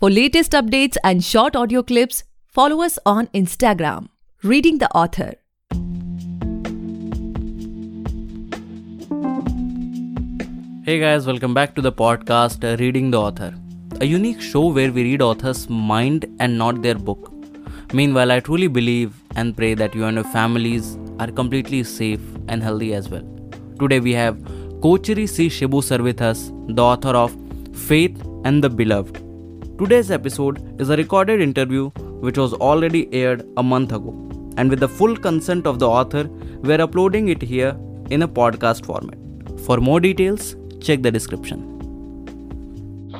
For latest updates and short audio clips, follow us on Instagram, Reading the Author. Hey guys, welcome back to the podcast uh, Reading the Author, a unique show where we read authors' mind and not their book. Meanwhile, I truly believe and pray that you and your families are completely safe and healthy as well. Today we have Kochery C. Shibu sir with us, the author of Faith and the Beloved. Today's episode is a recorded interview which was already aired a month ago, and with the full consent of the author, we're uploading it here in a podcast format. For more details, check the description.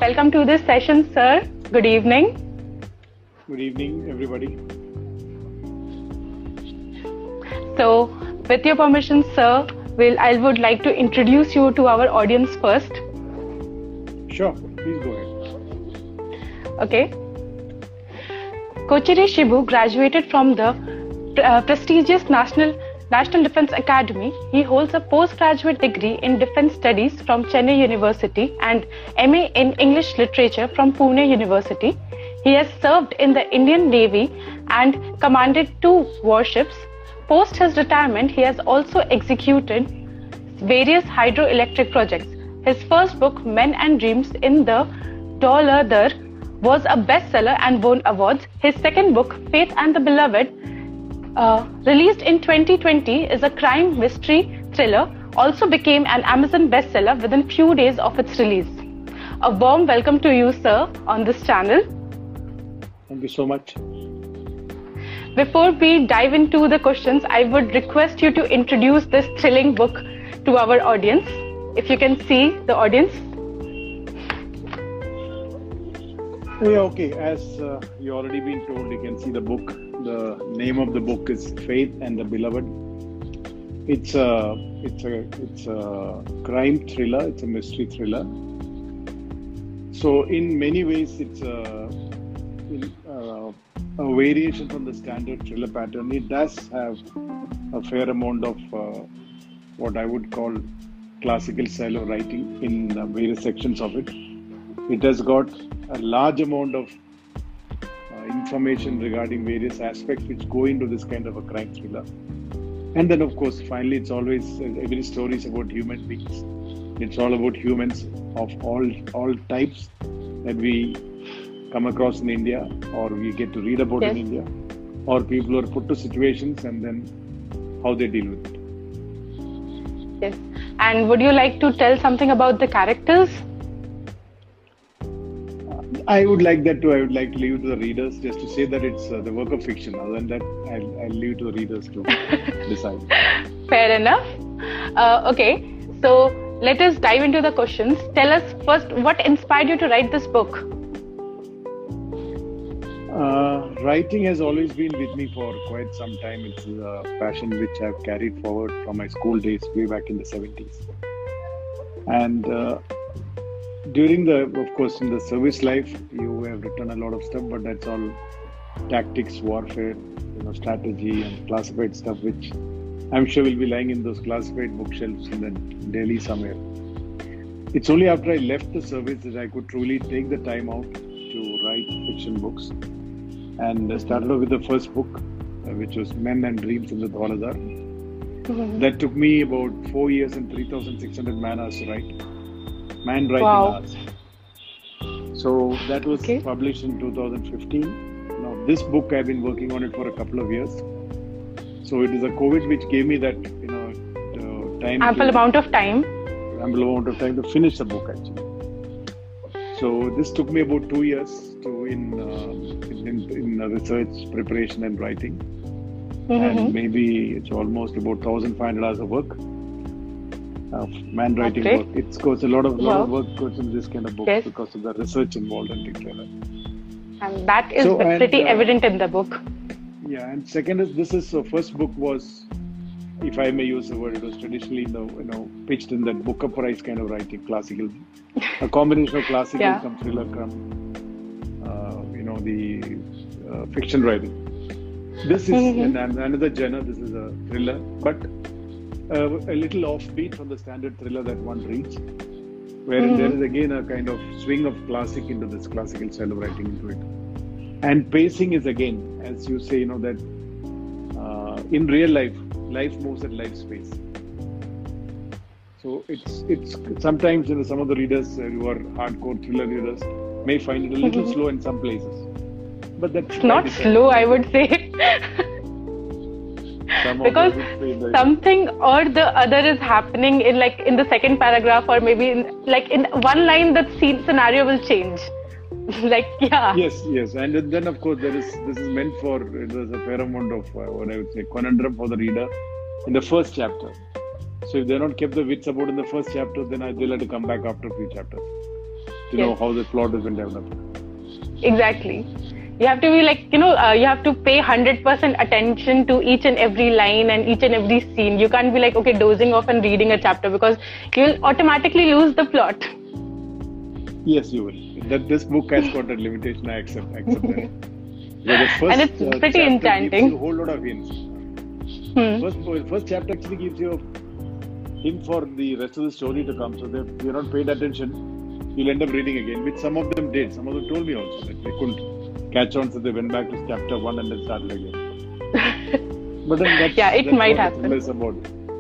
Welcome to this session, sir. Good evening. Good evening, everybody. So, with your permission, sir, will I would like to introduce you to our audience first. Sure, please go ahead. Okay. Kochery Shibu graduated from the uh, prestigious National National Defense Academy. He holds a postgraduate degree in defense studies from Chennai University and MA in English literature from Pune University. He has served in the Indian Navy and commanded two warships. Post his retirement, he has also executed various hydroelectric projects. His first book, Men and Dreams in the Dhauladhar was a bestseller and won awards. His second book, Faith and the Beloved, uh, released in 2020, is a crime mystery thriller, also became an Amazon bestseller within few days of its release. A warm welcome to you, sir, on this channel. Thank you so much. Before we dive into the questions, I would request you to introduce this thrilling book to our audience. If you can see the audience. Yeah, okay. As uh, you already been told, you can see the book. The name of the book is Faith and the Beloved. It's a it's a it's a crime thriller. It's a mystery thriller. So in many ways, it's a, in, uh, a variation from the standard thriller pattern. It does have a fair amount of uh, what I would call classical style of writing in various sections of it. It has got a large amount of uh, information regarding various aspects which go into this kind of a crime thriller. And then, of course, finally, it's always every story is about human beings. It's all about humans of all all types that we come across in India, or we get to read about Yes. in India, or people who are put to situations and then how they deal with it. Yes. And would you like to tell something about the characters? I would like that too. I would like to leave it to the readers just to say that it's uh, the work of fiction. Other than that, I'll, I'll leave it to the readers to decide. Fair enough. Uh, okay, so let us dive into the questions. Tell us first what inspired you to write this book. Uh, writing has always been with me for quite some time. It's a passion which I've carried forward from my school days way back in the 70s. And uh, during the, of course, in the service life, you have written a lot of stuff, but that's all tactics, warfare, you know, strategy, and classified stuff, which I'm sure will be lying in those classified bookshelves in the Delhi somewhere. It's only after I left the service that I could truly take the time out to write fiction books. And I started off with the first book, uh, which was Men and Dreams in the Dhauladhar. That took me about four years and 3,600 manas hours to write. Man writing Wow. hours. So that was Okay. published in 2015. Now, this book I've been working on it for a couple of years. So it is a COVID which gave me that, you know, time. Ample amount of time. ample amount of time to finish the book actually. So this took me about two years to in uh, in, in, in research, preparation, and writing, Mhm. and maybe it's almost about 1,500 hours of work. Of man writing great. work. It's goes a lot of lot of work goes into this kind of book Yes. because of the research involved and like that. And that is So, and, pretty uh, evident in the book. Yeah, and second is this is the first book was, if I may use the word, it was traditionally know, you know pitched in that Booker Prize kind of writing, classical, a combination of classical, Yeah. some thriller, come, uh, you know the uh, fiction writing. This is Mhm. an, another genre. This is a thriller, but uh, a little offbeat from the standard thriller that one reads. where there is again a kind of swing of classic into this classical style of writing into it. And pacing is again, as you say, you know that uh, in real life, life moves at life space. So it's it's sometimes you know some of the readers uh, who are hardcore thriller readers may find it a little slow in some places, but that's by Not slow, I would say. Some because them would say that- something or the other is happening in like in the second paragraph or maybe in like in one line that scene scenario will change. Like yeah. Yes, yes, and then of course there is this is meant for there's a fair amount of uh, what I would say conundrum for the reader in the first chapter. So if they're not kept the wits about in the first chapter, then I, they'll have to come back after a few chapters to know how the plot has been developed. exactly you have to be like you know uh, you have to pay 100% attention to each and every line and each and every scene you can't be like okay dozing off and reading a chapter because you'll automatically lose the plot Yes, you will. That this book has got a limitation. I accept. Accept that. First, And it's uh, pretty enchanting. Gives you a whole lot of hints. Hmm. First, first chapter actually gives you a hint for the rest of the story to come. So if you're not paid attention, you'll end up reading again, which some of them did. Some of them told me also that they couldn't catch on, so they went back to chapter one and then started again. but then that's, Yeah, it that's might happen. Is about.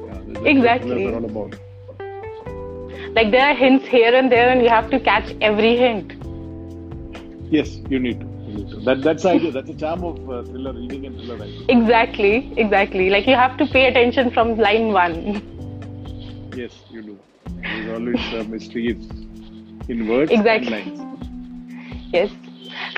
Yeah, Exactly. thrillers are all about. like there are hints here and there and you have to catch every hint Yes, you need to. You need to. That, that's the idea. That's the charm of uh, thriller reading and thriller writing. exactly exactly like you have to pay attention from line one Yes, you do. There's always a mystery is in words Exactly. and lines. Yes.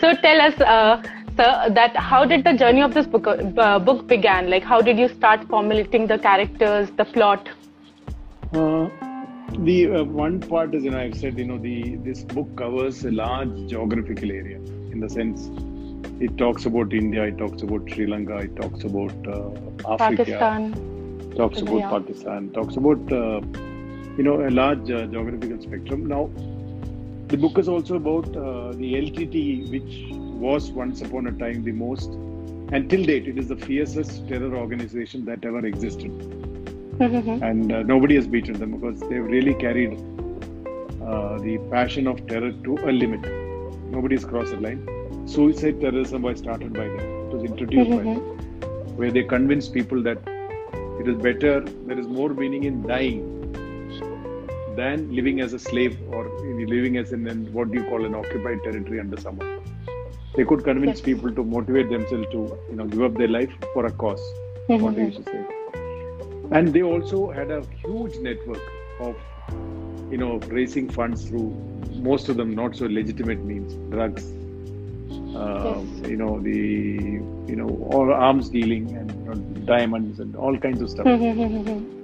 So tell us, uh, sir, that how did the journey of this book uh, book began? Like, how did you start formulating the characters, the plot? Uh, the uh, one part is, you know, I've said, you know, the this book covers a large geographical area in the sense it talks about India, it talks about Sri Lanka, it talks about uh, Africa, Pakistan. talks about. Pakistan, talks about uh, you know a large uh, geographical spectrum. Now, the book is also about uh, the LTT, which was once upon a time the most, and till date, it is the fiercest terror organization that ever existed and uh, nobody has beaten them because they've really carried uh, the passion of terror to a limit. Nobody's crossed the line. Suicide terrorism was started by them. It was introduced by them, where they convinced people that it is better, there is more meaning in dying than living as a slave or living as in, in what do you call an occupied territory under someone. They could convince Yes. people to motivate themselves to, you know, give up their life for a cause. Mm-hmm. What they used to say and they also had a huge network of you know raising funds through most of them not so legitimate means drugs uh, Yes. you know the you know or arms dealing and you know, diamonds and all kinds of stuff mm-hmm, mm-hmm,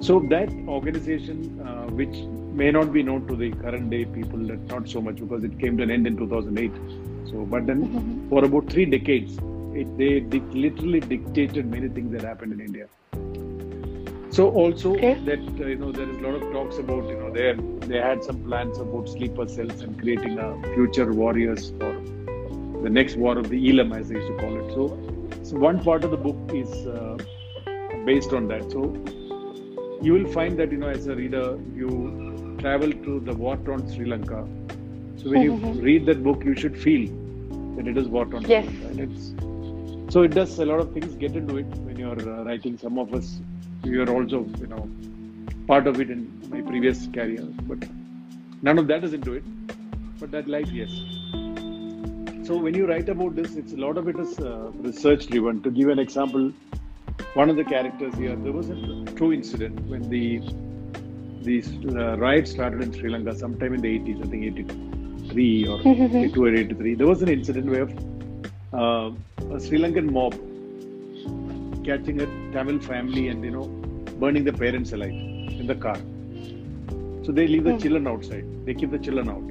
so that organization uh, which may not be known to the current day people not so much because it came to an end in 2008 so but then for about three decades it, they dic- literally dictated many things that happened in india so also Okay. that uh, you know there is a lot of talks about you know they they had some plans about sleeper cells and creating a future warriors for the next war of the Eelam as they used to call it. So, so one part of the book is uh, based on that. So you will find that you know as a reader you travel to the war-torn Sri Lanka. So when you read that book, you should feel that it is war-torn. Sri Yes. So it does a lot of things get into it when you're uh, writing. Some of us, we are also you know part of it in my previous career, but none of that is into it. But that life, yes. So when you write about this, it's a lot of it is uh, research driven. To give an example, one of the characters here, there was a true incident when the these uh, riots started in Sri Lanka sometime in the 80s, I think 83 or 82 or 83. There was an incident where uh, a Sri Lankan mob catching a Tamil family and you know burning the parents alive in the car. So they leave the children outside. They keep the children out.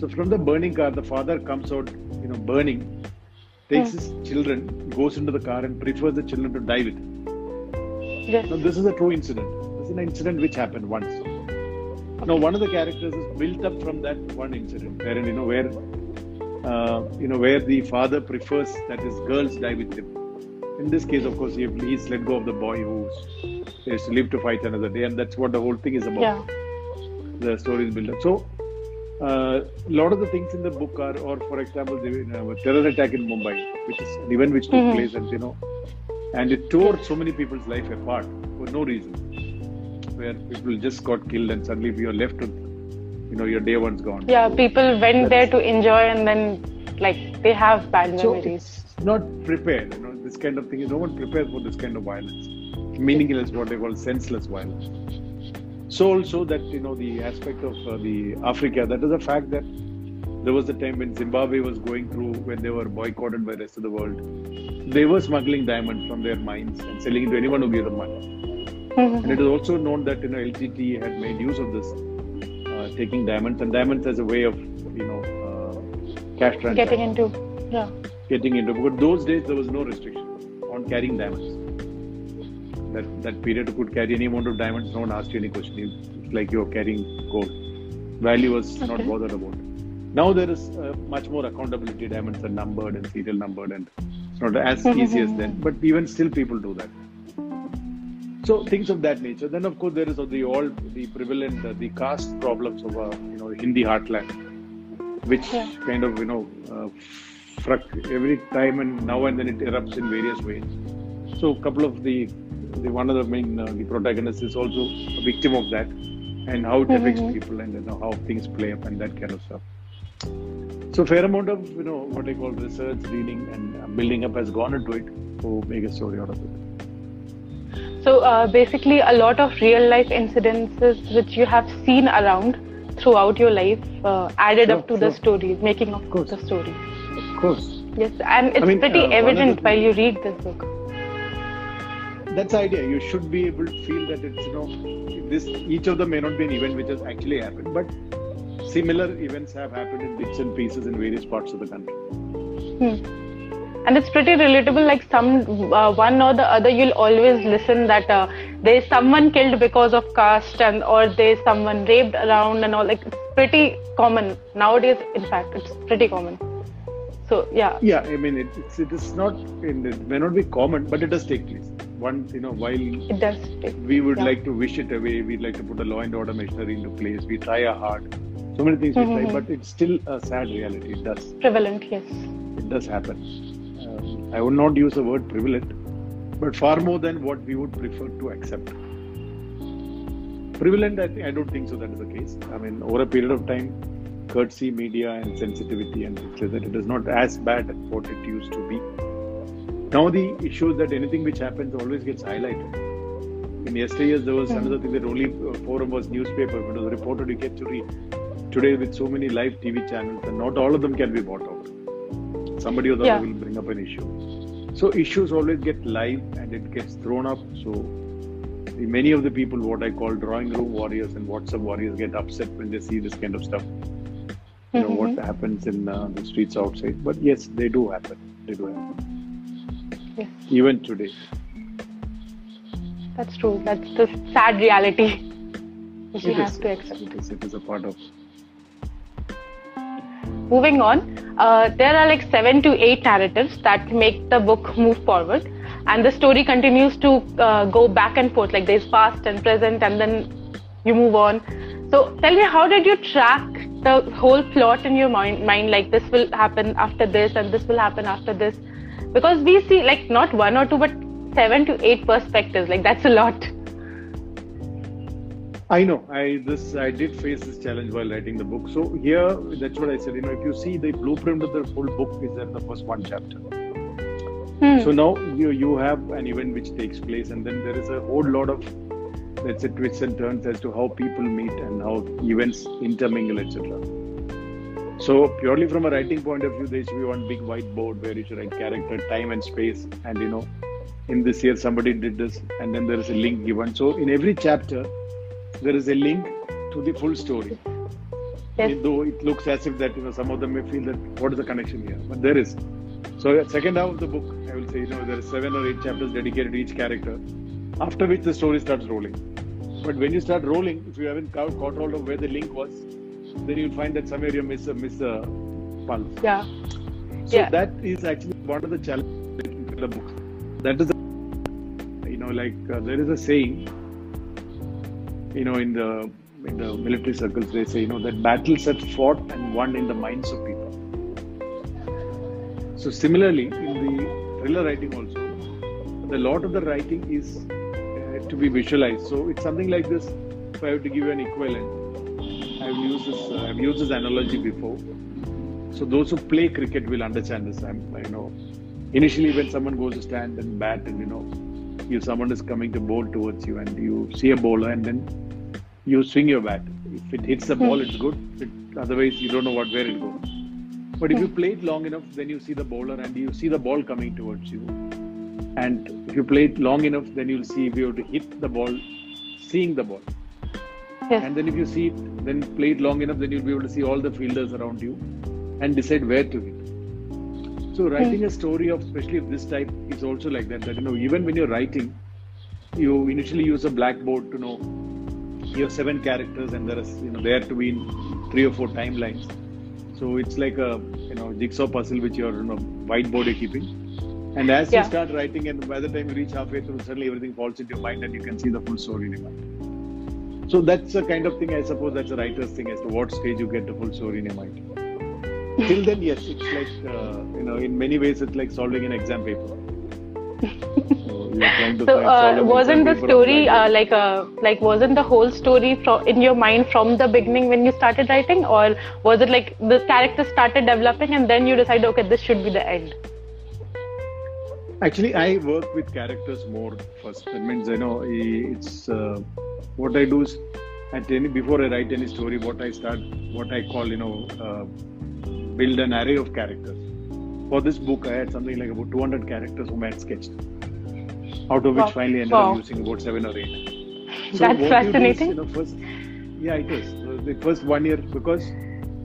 So from the burning car, the father comes out, you know, burning, takes his children, goes into the car and prefers the children to die with him. Yes. Now this is a true incident. This is an incident which happened once. Now one of the characters is built up from that one incident, wherein you know where, uh, you know where the father prefers that his girls die with him. In this case, of course, he, he's let go of the boy who is to live to fight another day, and that's what the whole thing is about. Yeah. the story is built up. So a lot of the things in the book are, or for example, the uh, terror attack in Mumbai, which is an event which took Mhm. place, and you know, and it tore so many people's life apart for no reason, where people just got killed, and suddenly are left with, you know, your day one's gone. Yeah, people went there to enjoy and then like they have bad So memories. not prepared. You know, this kind of thing. No one prepared for this kind of violence, meaningless, what they call senseless violence. So also that you know the aspect of uh, the Africa. That is a fact that there was a time when Zimbabwe was going through when they were boycotted by the rest of the world. They were smuggling diamonds from their mines and selling it to anyone who gave them money. Mhm. And it is also known that you know LTT had made use of this, uh, taking diamonds and diamonds as a way of you know uh, cash transaction Getting into yeah. getting into because those days there was no restriction on carrying diamonds. That that period could carry any amount of diamonds, no one asked you any question. It's like you're carrying gold. Value was not bothered about. Now there is uh, much more accountability. Diamonds are numbered and serial numbered, and it's not as easy as then. But even still, people do that. So things of that nature. Then of course there is the all the prevalent uh, the caste problems of uh, you know Hindi heartland, which Yeah. kind of you know uh, every time and now and then it erupts in various ways. So a couple of the the one of the main uh, the protagonists is also a victim of that, and how it affects Mhm. people and you know how things play up and that kind of stuff. So fair amount of you know what I call research, reading, and uh, building up has gone into it to make a story out of it. So uh, basically, a lot of real life incidences which you have seen around throughout your life uh, added Sure, up to the sure. story, making of course. the story. Of course. Yes, and it's mean, pretty uh, the evident while you read this book. That's the idea. You should be able to feel that it's you know this each of them may not be an event which has actually happened, but similar events have happened in bits and pieces in various parts of the country. and it's pretty relatable like some uh, one or the other you'll always listen that uh, there's someone killed because of caste and or there's someone raped around and all like it's pretty common nowadays in fact it's pretty common so yeah Yeah, I mean it, it's, it is not in, it may not be common, but it does take place. One you know while it does we would Yeah. like to wish it away, we'd like to put a law and order machinery into place. We try our hard. So many things we try, Mhm. but it's still a sad reality. It does. prevalent yes It does happen. Um, I would not use the word prevalent, but far more than what we would prefer to accept. Prevalent, I, think, I don't think so. That is the case. I mean, over a period of time, courtesy, media, and sensitivity, and things like that, it is not as bad as what it used to be. Now the issue is that anything which happens always gets highlighted. In yesteryears, there was another thing that only uh, forum was newspaper. but it was reported, you get to read. Today, with so many live TV channels, and not all of them can be bought out. Somebody or the Yeah. other will bring up an issue. So issues always get live and it gets thrown up. So many of the people, what I call drawing room warriors and WhatsApp warriors, get upset when they see this kind of stuff. You know what happens in uh, the streets outside. But yes, they do happen. They do happen. Yes Even today. that's true. That's the sad reality. Which we It have is. to accept. It is, it is a part of. moving on uh, there are like seven to eight narratives that make the book move forward. And the story continues to uh, go back and forth. Like there's past and present and then you move on. So tell me how did you track the whole plot in your mind, mind? Like this will happen after this and this will happen after this because we see like not one or two but seven to eight perspectives like that's a lot I know. I this I did face this challenge while writing the book. So here, that's what I said. You know, if you see the blueprint of the full book is in the first one chapter. Hmm. So now you you have an event which takes place, and then there is a whole lot of let's say twists and turns as to how people meet and how events intermingle, etc. So purely from a writing point of view, there should be one big whiteboard where you should write character, time, and space, and you know, in this year somebody did this, and then there is a link given. So in every chapter, there is a link to the full story. yes Though it looks as if that you know some of them may feel that what is the connection here, but there is. So the second half of the book, I will say, you know, there are seven or eight chapters dedicated to each character, after which the story starts rolling. But when you start rolling, if you haven't caught, caught hold of where the link was, then you'll find that somewhere you miss a miss a pulse. yeah So Yeah. that is actually one of the challenges in the book. That is, you know, like uh, there is a saying, you know, in the in the military circles they say you know that battles are fought and won in the minds of people. So similarly, in the thriller writing also, the lot of the writing is uh, to be visualized. So it's something like this. If I have to give you an equivalent, I've used this. Uh, I've used this analogy before. So those who play cricket will understand this. I'm, I know. Initially, when someone goes to stand and bat, and you know, if someone is coming to bowl towards you, and you see a bowler, and then you swing your bat. If it hits the ball, it's good. It, otherwise, you don't know what where it goes. But if you play it long enough, then you see the bowler and you see the ball coming towards you. And if you play it long enough, then you'll see if you have to hit the ball, seeing the ball. Yes. And then if you see it, then play it long enough, then you'll be able to see all the fielders around you and decide where to hit. So writing a story of especially of this type is also like that. That you know, even when you're writing, you initially use a blackboard to know you have seven characters and there is you know there to be in three or four timelines. So it's like a you know jigsaw puzzle which you're you know whiteboard you're keeping. And as Yeah. you start writing, and by the time you reach halfway through, suddenly everything falls into your mind and you can see the full story in your mind. So that's the kind of thing I suppose that's a writer's thing as to what stage you get the full story in your mind. Till then, yes, it's like uh, you know, in many ways, it's like solving an exam paper. so you're trying to So uh, wasn't the exam paper of story uh, like uh, like wasn't the whole story from in your mind from the beginning when you started writing, or was it like the character started developing and then you decided okay this should be the end? Actually, I work with characters more first. That means you know it's uh, what I do is at any before I write any story, what I start, what I call you know uh, build an array of characters. For this book, I had something like about 200 characters whom I had sketched, out of which Wow. finally ended Wow. up using about seven or eight. That's what you do is, you know, first, yeah, it is. So the first one year because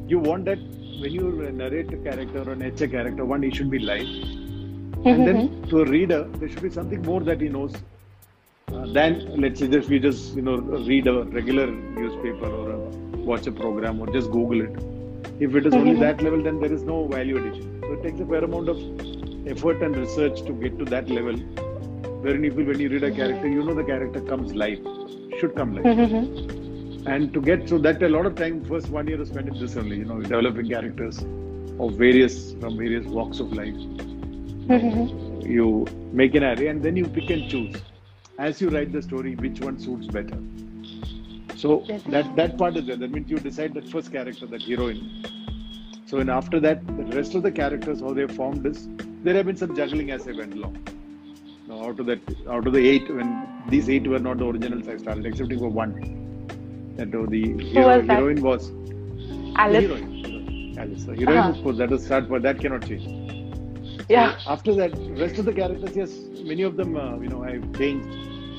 you want that when you narrate a character or nature character, one he should be live, and then to a reader there should be something more that he knows uh, than let's say just we just you know read a regular newspaper or a, watch a program or just Google it. If it is only that level, then there is no value addition. So it takes a fair amount of effort and research to get to that level. Wherein you, when you read a character, you know the character comes live, should come live. And to get so that a lot of time, first one year is spent in this only, you know, developing characters of various from various walks of life. You make an array and then you pick and choose as you write the story which one suits better. So that that part is there. That means you decide that first character, that heroine. So and after that, the rest of the characters how they formed is there have been some juggling as I went along. Now out of that, out of the eight, when these eight were not the originals, I started excepting for one. That was the hero, was that? heroine was Alice. the heroine. Alice. The heroine, Uh-huh. of course, that is start, but that cannot change. Yeah. After that, rest of the characters, yes, many of them, uh, you know, I've changed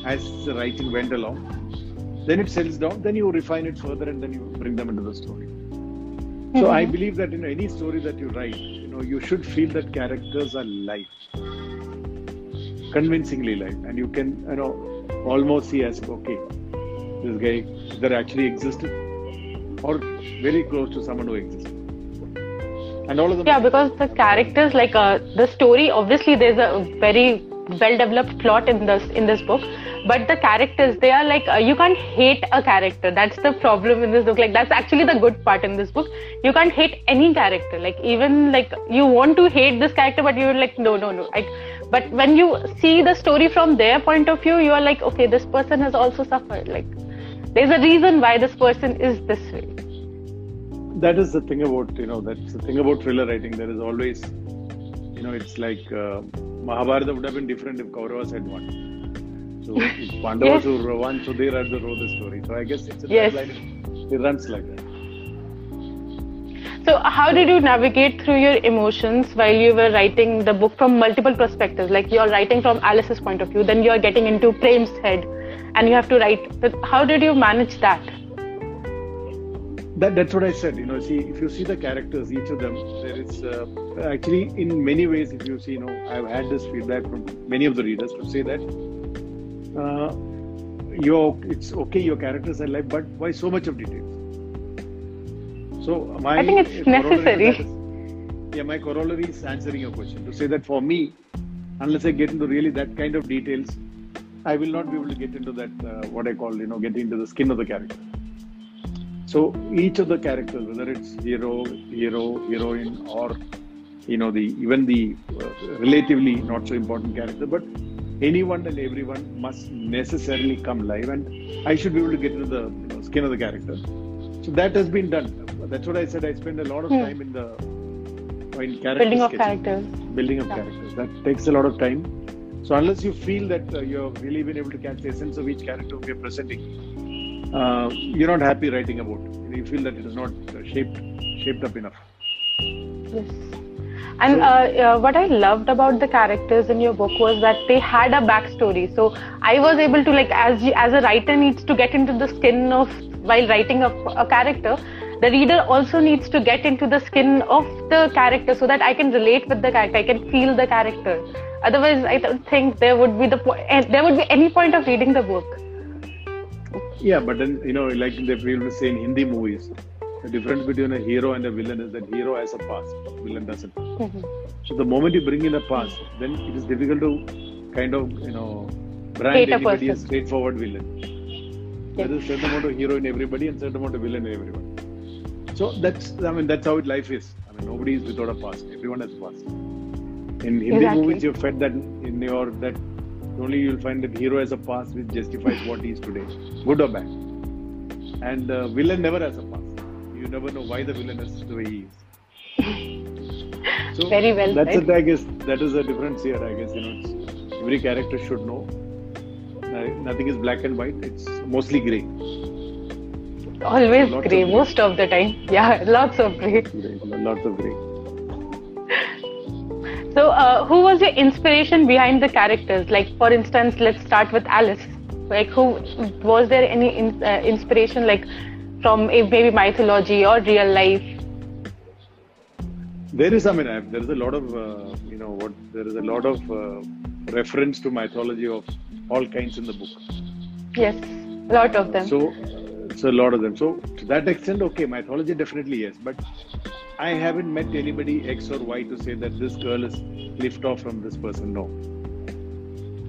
as the writing went along. Then it settles down. Then you refine it further, and then you bring them into the story. So I believe that in any story that you write, you know, you should feel that characters are live, convincingly live, and you can, you know, almost see as okay, this guy either actually existed or very close to someone who existed. And all of them. Yeah, because the characters, like uh, the story, obviously there's a very well-developed plot in this in this book, but the characters, they are like uh, you can't hate a character. That's the problem in this book. Like that's actually the good part in this book. You can't hate any character. Like even like you want to hate this character, but you're like no, no, no. But when you see the story from their point of view, you are like okay, this person has also suffered. Like there's a reason why this person is this way. That is the thing about you know that's the thing about thriller writing there is always you know it's like uh, mahabharata would have been different if kauravas had won so pandavas Yes. who won so they had the row the story so i guess it's a Yes. line it runs like that So, how did you navigate through your emotions while you were writing the book from multiple perspectives? Like you're writing from Alice's point of view, then you're getting into Prem's head, and you have to write. But how did you manage that? That that's what i said you know see if you see the characters each of them there is uh, actually in many ways if you see you know i've had this feedback from many of the readers to say that uh, you're it's okay your characters are live but why so much of details so my I think it's necessary. is- yeah my corollary is answering your question. To say that for me unless i get into really that kind of details i will not be able to get into that uh, what i call you know getting into the skin of the character So each of the characters, whether it's hero, hero, heroine, or you know the even the uh, relatively not so important character, but anyone and everyone must necessarily come live, and I should be able to get into the you know, skin of the character. So that has been done. That's what I said. I spend a lot of Hmm. time in the in character Building of characters. building of Yeah. characters. That takes a lot of time. So unless you feel that uh, you've really been able to catch the essence of each character we are presenting, uh, you're not happy writing about. You feel that it is not shaped shaped up enough. Yes. And uh, uh, what I loved about the characters in your book was that they had a backstory. So I was able to like, as as a writer needs to get into the skin of while writing a, a character, the reader also needs to get into the skin of the character so that I can relate with the character. I can feel the character. Otherwise, I don't think there would be the po- eh, there would be any point of reading the book. Yeah, but then you know, like they will say in Hindi movies, the difference between a hero and a villain is that hero has a past, villain doesn't. Mm-hmm. So the moment you bring in a past, then it is difficult to kind of you know brand Hate anybody as straightforward villain. Yes. There is a certain amount of hero in everybody and certain amount of villain in everyone. So that's I mean that's how it life is. I mean nobody is without a past. Everyone has a past. In Hindi Exactly. movies, you're fed that in your that only you'll find that hero has a past which justifies what he is today, good or bad. And uh, villain never has a past. You never know why the villain is the way he is. So Very well That's said. it. I guess that is the difference here. I guess you know it's, every character should know. Uh, nothing is black and white. It's mostly grey. Always grey, most of the time. Yeah, lots of. Grey. Lots of grey. So, uh, who was your inspiration behind the characters? Like, for instance, let's start with Alice. Like, who was there any in, uh, inspiration, like from a, maybe mythology or real life? There is, I mean, I, there is a lot of, uh, you know, what there is a lot of uh, reference to mythology of all kinds in the book. Yes, a lot of them. So, uh, so a lot of them. So to that extent, okay, mythology definitely yes, but I haven't met anybody X or Y to say that this girl is lift off from this person. No.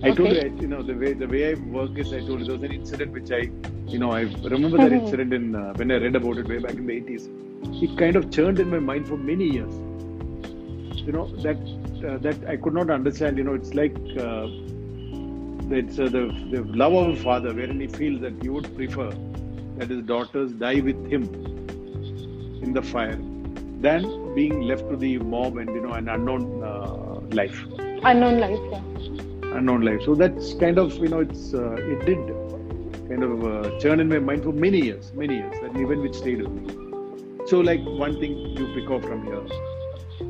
I told you, you know, the way the way I work is, I told you there was an incident which I, you know, I remember that Mhm. incident in uh, when I read about it way back in the 80s. It kind of churned in my mind for many years. You know that uh, that I could not understand. You know, it's like uh, it's uh, the the love of a father, wherein he feels that he would prefer that his daughters die with him in the fire than being left to the mob and you know an unknown uh, life. Unknown life, yeah. unknown life. So that's kind of you know it's uh, it did kind of uh, churn in my mind for many years many years that event which stayed with me. So like one thing you pick up from here.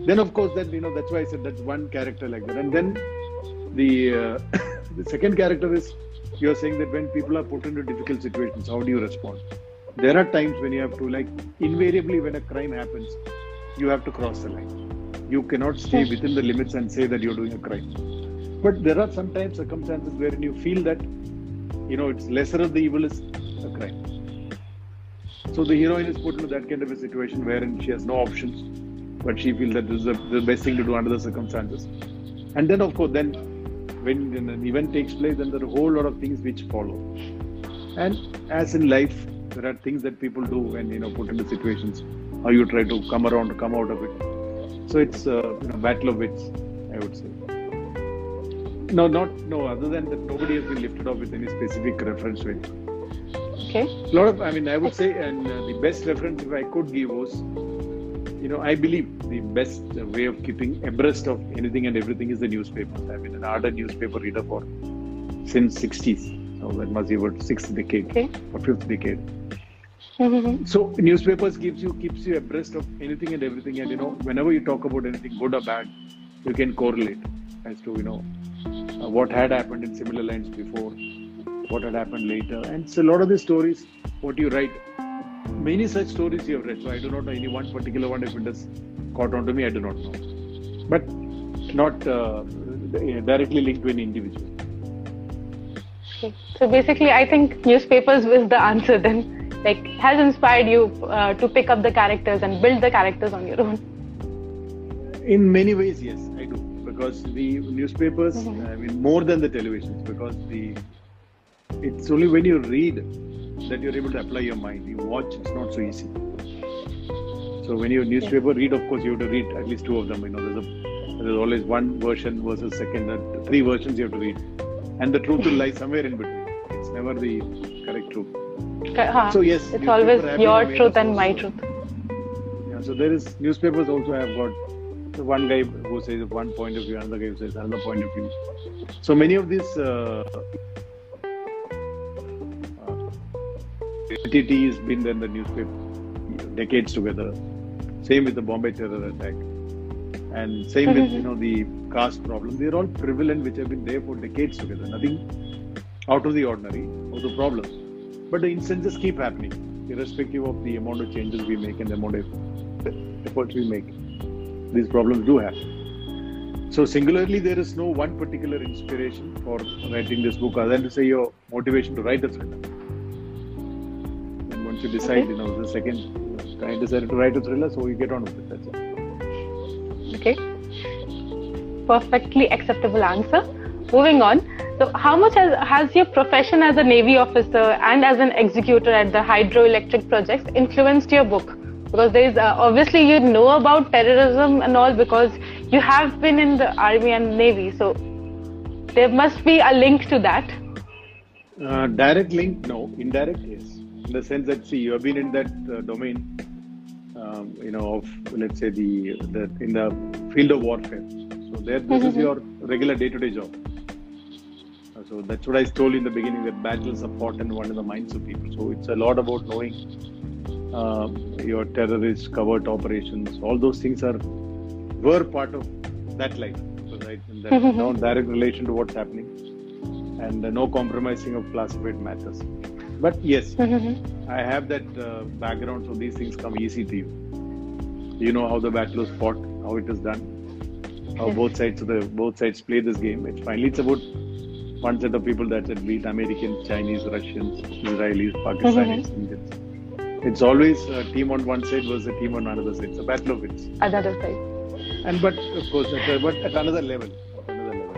Then of course that you know that's why i said that's one character like that. And then the uh, the second character is you're saying that when people are put into difficult situations how do you respond? There are times when you have to like invariably when a crime happens you have to cross the line. You cannot stay within the limits and say that you're doing a crime. But there are sometimes circumstances wherein you feel that you know it's lesser of the evil is a crime. So the heroine is put into that kind of a situation wherein she has no options but she feels that this is the, the best thing to do under the circumstances. And then of course then when an event takes place then there are a whole lot of things which follow. And as in life there are things that people do when you know put into situations how you try to come around come out of it. So it's uh, you know battle of wits i would say. No not no other than that nobody has been lifted off with any specific reference to Okay. a lot of i mean i would say and uh, the best reference if i could give was you know i believe the best way of keeping abreast of anything and everything is the newspapers i've been an ardent newspaper reader for since 60s so that must be about sixth decade Okay. or fifth decade So newspapers gives you keeps you abreast of anything and everything and you know whenever you talk about anything good or bad you can correlate as to you know uh, what had happened in similar lines before what had happened later. And so a lot of these stories what you write many such stories you have read. So i do not know any one particular one. If it has caught on to me i do not know. But not uh, directly linked to an individual. Okay. So basically, I think newspapers was the answer then. Like, has inspired you uh, to pick up the characters and build the characters on your own. In many ways, yes, I do. Because the newspapers, Mhm. I mean, more than the televisions, because the it's only when you read that you're able to apply your mind. You watch, it's not so easy. So when you newspaper read, of course, you have to read at least two of them. You know, there's, a, there's always one version versus second, and three versions you have to read, and the truth will lie somewhere in between. It's never the correct truth. Huh. So yes, it's always your truth and my truth. Yeah, so there is newspapers also have got the one guy who says one point of view, another guy who says another point of view. So many of these uh, uh, entity has been in the newspaper decades together. Same with the Bombay terror attack, and same with you know the caste problem. They're all prevalent, which have been there for decades together. Nothing out of the ordinary or the problems, but the instances keep happening, irrespective of the amount of changes we make and the amount of efforts we make. These problems do happen. So singularly, there is no one particular inspiration for writing this book, other than to say your motivation to write the thriller. And once you decide, Okay. you know, the second I decided to write a thriller, so you get on with it. That's it. Okay. Perfectly acceptable answer. Moving on. So, how much has, has your profession as a Navy officer and as an executor at the hydroelectric projects influenced your book? Because there is uh, obviously you know about terrorism and all because you have been in the army and navy. So, there must be a link to that. Uh, direct link, no. Indirect, yes. In the sense that, see, you have been in that uh, domain, um, you know, of let's say the, the in the field of warfare. So there, this is your regular day-to-day job. So that's what I told you in the beginning that battles are fought and won in the minds of people. So it's a lot about knowing uh, your terrorist covert operations. All those things are were part of that life. So right, that no direct relation to what's happening, and uh, no compromising of classified matters. But yes, I have that uh, background, so these things come easy to you. You know how the battle was fought, how it is done, how both sides of the both sides play this game. It's finally it's about one set of people that's it, be it Americans, Chinese, Russians, Israelis, Pakistanis, Indians. It's always a team on one side versus a team on another side. It's a battle of wits. Another side. And but of course, at, but at another level. Another level.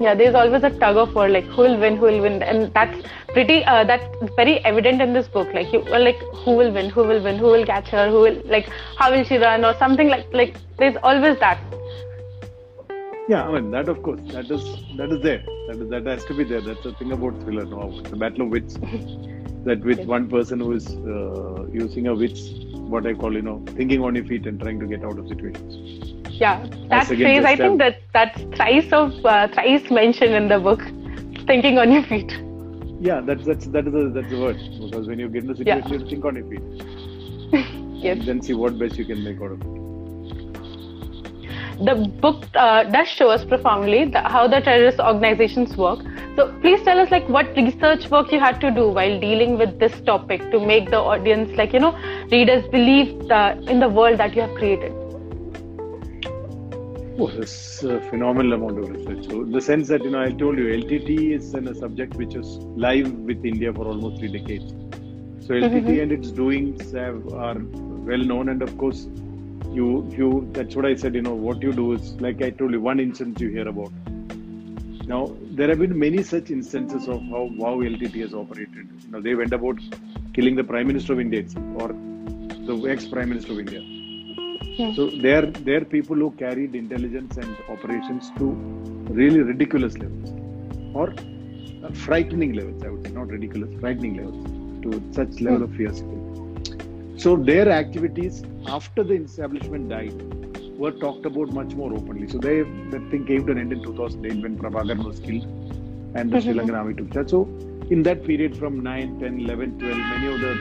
Yeah, there's always a tug of war, like who will win, who will win, and that's pretty. Uh, that's very evident in this book. Like you, well, like who will win, who will win, who will catch her, who will like how will she run, or something like like. There's always that. Yeah, I mean that of course that is that is there. That is that has to be there. That's the thing about thriller. No, it's a battle of wits. that with one person who is uh, using a wits, what I call you know thinking on your feet and trying to get out of situations. Yeah, that again phrase. I think that that's thrice of uh, thrice mentioned in the book. Thinking on your feet. Yeah, that's that's that is a, that's the word because when you get in the Yeah. situation, you think on your feet. Yes. Then see what best you can make out of it. The book uh, does show us profoundly the, how the terrorist organizations work. So please tell us like what research work you had to do while dealing with this topic to make the audience like you know readers believe the, in the world that you have created. Oh, it's a phenomenal amount of research. So, the sense that you know, I told you, LTT is in a subject which is live with India for almost three decades. So, LTT and its doings have, are well known, and of course, you you that's what I said. You know, what you do is like I told you, one instance you hear about. Now, there have been many such instances of how, how LTT has operated. You know, they went about killing the Prime Minister of India itself, or the ex-Prime Minister of India. So they are they are people who carried intelligence and operations to really ridiculous levels, or uh, frightening levels. I would say not ridiculous, frightening levels to such level of fiercity. So their activities after the establishment died were talked about much more openly. So they that thing came to an end in 2008 when Prabhakaran was killed and the Sri Lankan army took charge. So in that period from 9, 10, 11, 12, many of the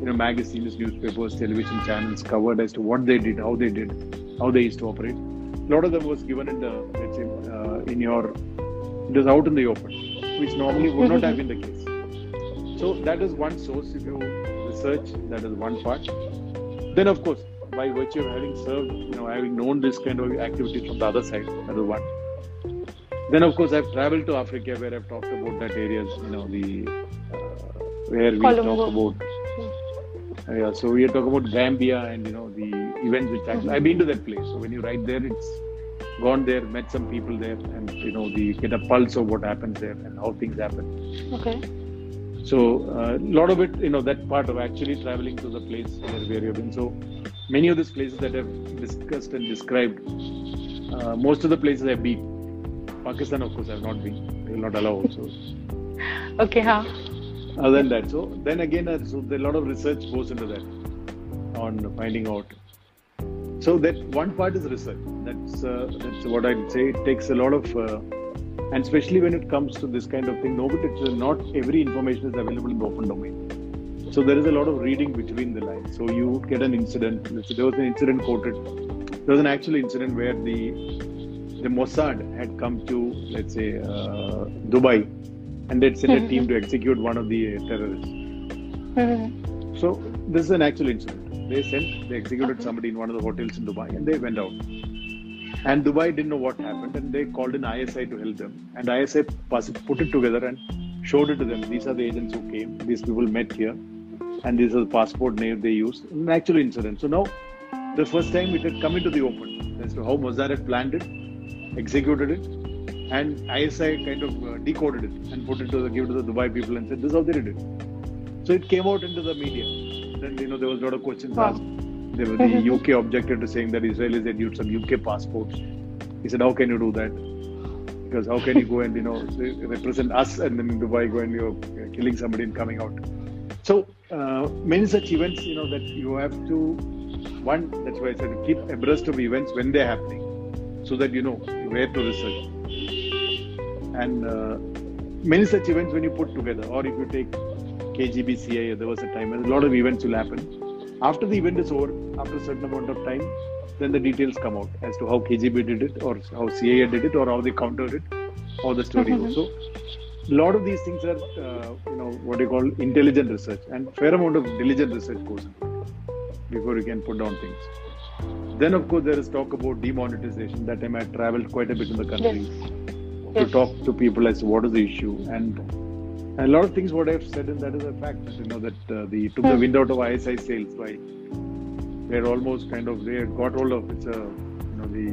you know magazines, newspapers, television channels covered as to what they did, how they did, how they used to operate. A lot of them was given in the let's say uh, in your it was out in the open, which normally would not have been the case. So that is one source. If you research, that is one part. Then of course, by virtue of having served, you know, having known this kind of activity from the other side, that is one. Then of course, I've traveled to Africa where I've talked about that areas, you know, the uh, where we Colombo. talk about. Uh, yeah, so we are talking about Gambia and you know the events which actually I've been to that place. So when you ride there, it's gone there, met some people there, and you know the get a pulse of what happens there and how things happen. Okay. So a lot of it, you know, that part of actually traveling to the place where, you've been. So many of these places that I've discussed and described, uh, most of the places I've been. Pakistan, of course, I've not been. They will not allow also. Okay, huh? Other than that, so then again, uh, so a lot of research goes into that on finding out. So that one part is research. That's uh, that's what I'd say. It takes a lot of, uh, and especially when it comes to this kind of thing, nobody, not every information is available in the open domain. So there is a lot of reading between the lines. So you get an incident. Let's there was an incident quoted. There was an actual incident where the the Mossad had come to, let's say, uh, Dubai, and they'd sent a team to execute one of the terrorists. Mhm. So this is an actual incident. They sent, they executed somebody in one of the hotels in Dubai, and they went out. And Dubai didn't know what happened, and they called in ISI to help them. And ISI put it together and showed it to them. These are the agents who came. These people met here, and these are the passport name they used. An actual incident. So now, the first time it had come into the open as to how Mossad had planned it, executed it, and ISI kind of uh, decoded it and put it to the give it to the Dubai people and said this is how they did it. So it came out into the media. Then you know there was a lot of questions Wow. asked. There were the UK objected to saying that Israelis had used some UK passports. He said, "How can you do that? Because how can you go and you know represent us and then in Dubai go and you're killing somebody and coming out?" So uh, many such events, you know, that you have to one. That's why I said keep abreast of events when they're happening, so that you know where to research. And uh, many such events when you put together, or if you take KGB, CIA, there was a time when a lot of events will happen. After the event is over, after a certain amount of time, then the details come out as to how KGB did it, or how CIA did it, or how they countered it, how the story goes. So, a lot of these things are, uh, you know, what you call intelligent research, and fair amount of diligent research goes into it before you can put down things. Then, of course, there is talk about demonetization. That time I traveled quite a bit in the country to Yes. talk to people as to what is the issue and a lot of things what I've said and that is a fact that you know that uh, the took the wind out of ISI sails by they're almost kind of they had got hold of it's a you know the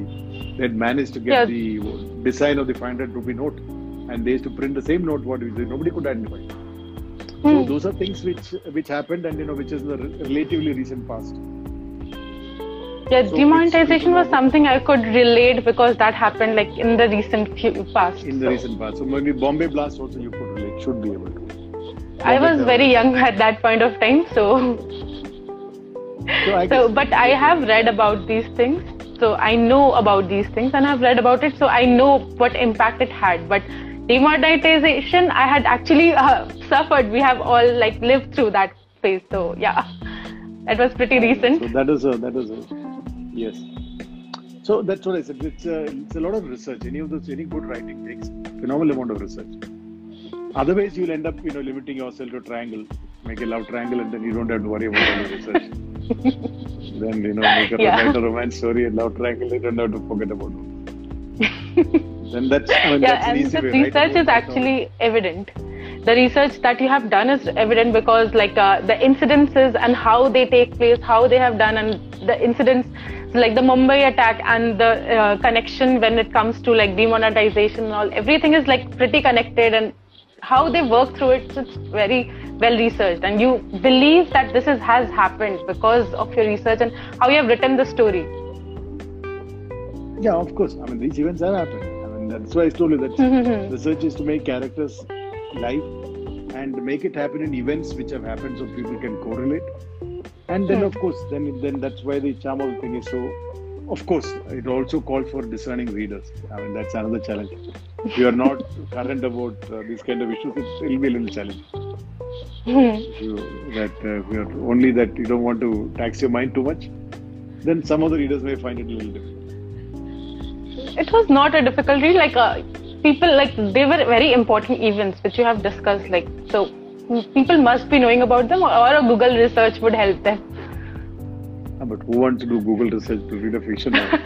they had managed to get Yeah. the design of the 500 rupee note and they used to print the same note what we nobody could identify so Hmm. those are things which which happened and you know which is in the relatively recent past Yeah, So demonetization was something I could relate because that happened like in the recent few past. in the So, recent past so maybe Bombay blast also you could relate should be able to I Bombay was very young at that point of time, so so, I so but I have read about these things. So I know about these things and I've read about it, so I know what impact it had. But demonetization, I had actually uh, suffered. We have all like lived through that phase. So yeah, that was pretty recent. So that is a that is a yes. So that's what I said. It's a, it's a lot of research. Any of this, any good writing takes phenomenal amount of research. Otherwise, you'll end up, you know, limiting yourself to a triangle, make a love triangle, and then you don't have to worry about the research. then you know, make a, Yeah. a romance story, a love triangle, you don't have to forget about it. then that's I mean, yeah, that's an and easy the way. Research book, is actually evident. The research that you have done is evident because, like, uh, the incidences and how they take place, how they have done, and the incidents like the Mumbai attack and the uh, connection when it comes to like demonetization and all, everything is like pretty connected, and how they work through it, it's very well researched, and you believe that this is has happened because of your research and how you have written the story. Yeah, of course. I mean, these events have happened. I mean, that's why I told you that research is to make characters live and make it happen in events which have happened so people can correlate. And then, of course, then then that's why the charm thing is so. Of course, it also calls for discerning readers. I mean, that's another challenge. If you are not current about uh, these kind of issues, it will be a little challenge. You, that uh, you're only that you don't want to tax your mind too much, then some of the readers may find it a little difficult. it was not a difficult read like uh, people like they were very important events which you have discussed like so people must be knowing about them or, a google research would help them Ah, But who wants to do Google research to read a fiction novel?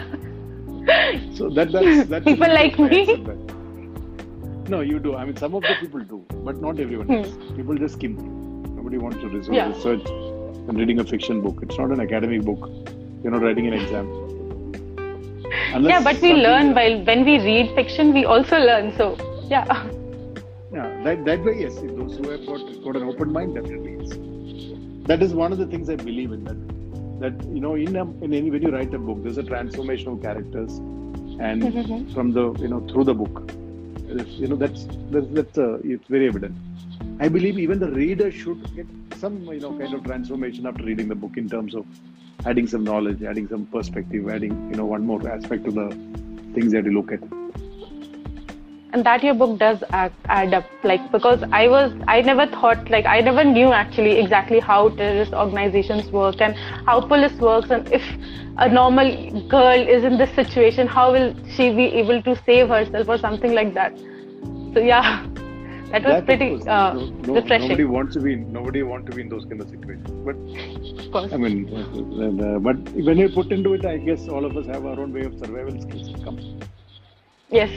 so that that's that's People like me. No, you do. I mean, some of the people do, but not everyone Hmm. does. People just skim. Nobody wants to resort Yeah. research and reading a fiction book. It's not an academic book. You're not writing an exam. Unless yeah but we learn while when we read fiction we also learn so yeah Yeah, that that way, yes. Those who have got, got an open mind, definitely yes. That is one of the things I believe in. That that you know, in a, in any when you write a book, there's a transformation of characters, and Mhm. from the you know through the book, you know that's that's, that's uh, it's very evident. I believe even the reader should get some you know kind of transformation after reading the book in terms of adding some knowledge, adding some perspective, adding you know one more aspect to the things that you look at. And that your book does add, add up like because i was i never thought like i never knew actually exactly how terrorist organizations work and how police works and if a normal girl is in this situation how will she be able to save herself or something like that so yeah that was That, pretty course, uh, no- no- refreshing Nobody wants to be nobody want to be in those kind of situations. But of course I mean, uh, uh, but when you put into it, I guess all of us have our own way of survival skills. Yes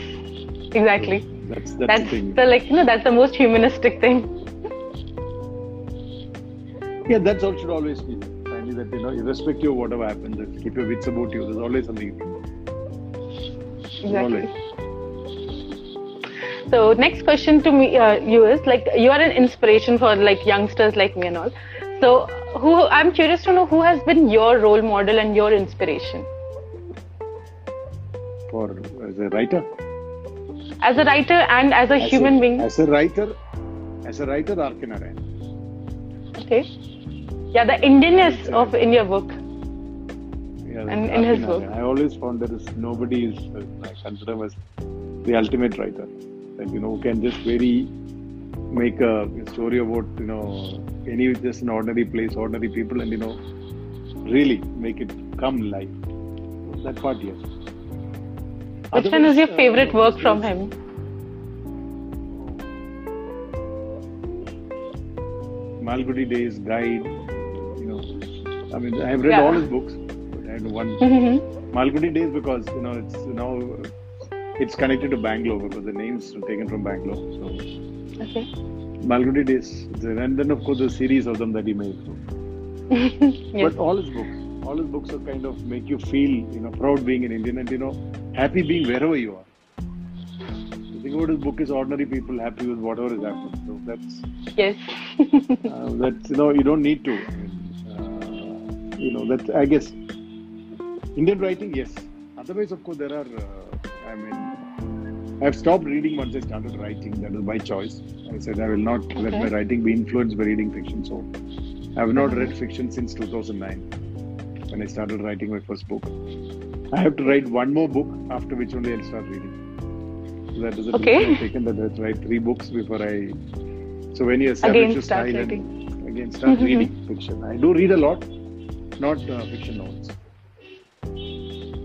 exactly That's that's, that's the thing. the like you know that's the most humanistic thing yeah, that's all should always be. Finally, that you know, irrespective of whatever happens, keep your wits about you. There's always something. You can do. exactly Always. So next question to me, uh, you is like you are an inspiration for like youngsters like me and all. So who I'm curious to know who has been your role model and your inspiration For as a writer, as a writer and as a as human a, being. as a writer, as a writer, R.K. Narayan. Okay. Yeah, the Indianness of in your book. Yeah, And in his work. I always found there is nobody is uh, I consider him as the ultimate writer. That you know who can just very make a story about you know any just an ordinary place, ordinary people, and you know really make it come live. That part, yes. Which one is your uh, favorite work from him? Malgudi Days Guide. You know, I mean, I have read Yeah. all his books, but I had one Mhm. Malgudi Days because you know it's you now it's connected to Bangalore because the names are taken from Bangalore. So okay. Malgudi Days, and then of course the series of them that he made. yes. But all his books, all his books are kind of make you feel you know proud being an Indian and you know happy being wherever you are. The thing about his book is ordinary people happy with whatever is happening. So that's Yes. uh, that's you know you don't need to. I mean, uh, you know that I guess Indian writing, yes. Otherwise, of course, there are. Uh, I mean, I've stopped reading once I started writing. That was my choice. I said I will not let my writing be influenced by reading fiction. So I have not read fiction since 2009 when I started writing my first book. I have to write one more book after which only I'll start reading. So that is a Okay. decision I've taken that I have to write three books before I. So when you establish Again start style writing. and again start Mhm. reading fiction. I do read a lot, not uh, fiction novels.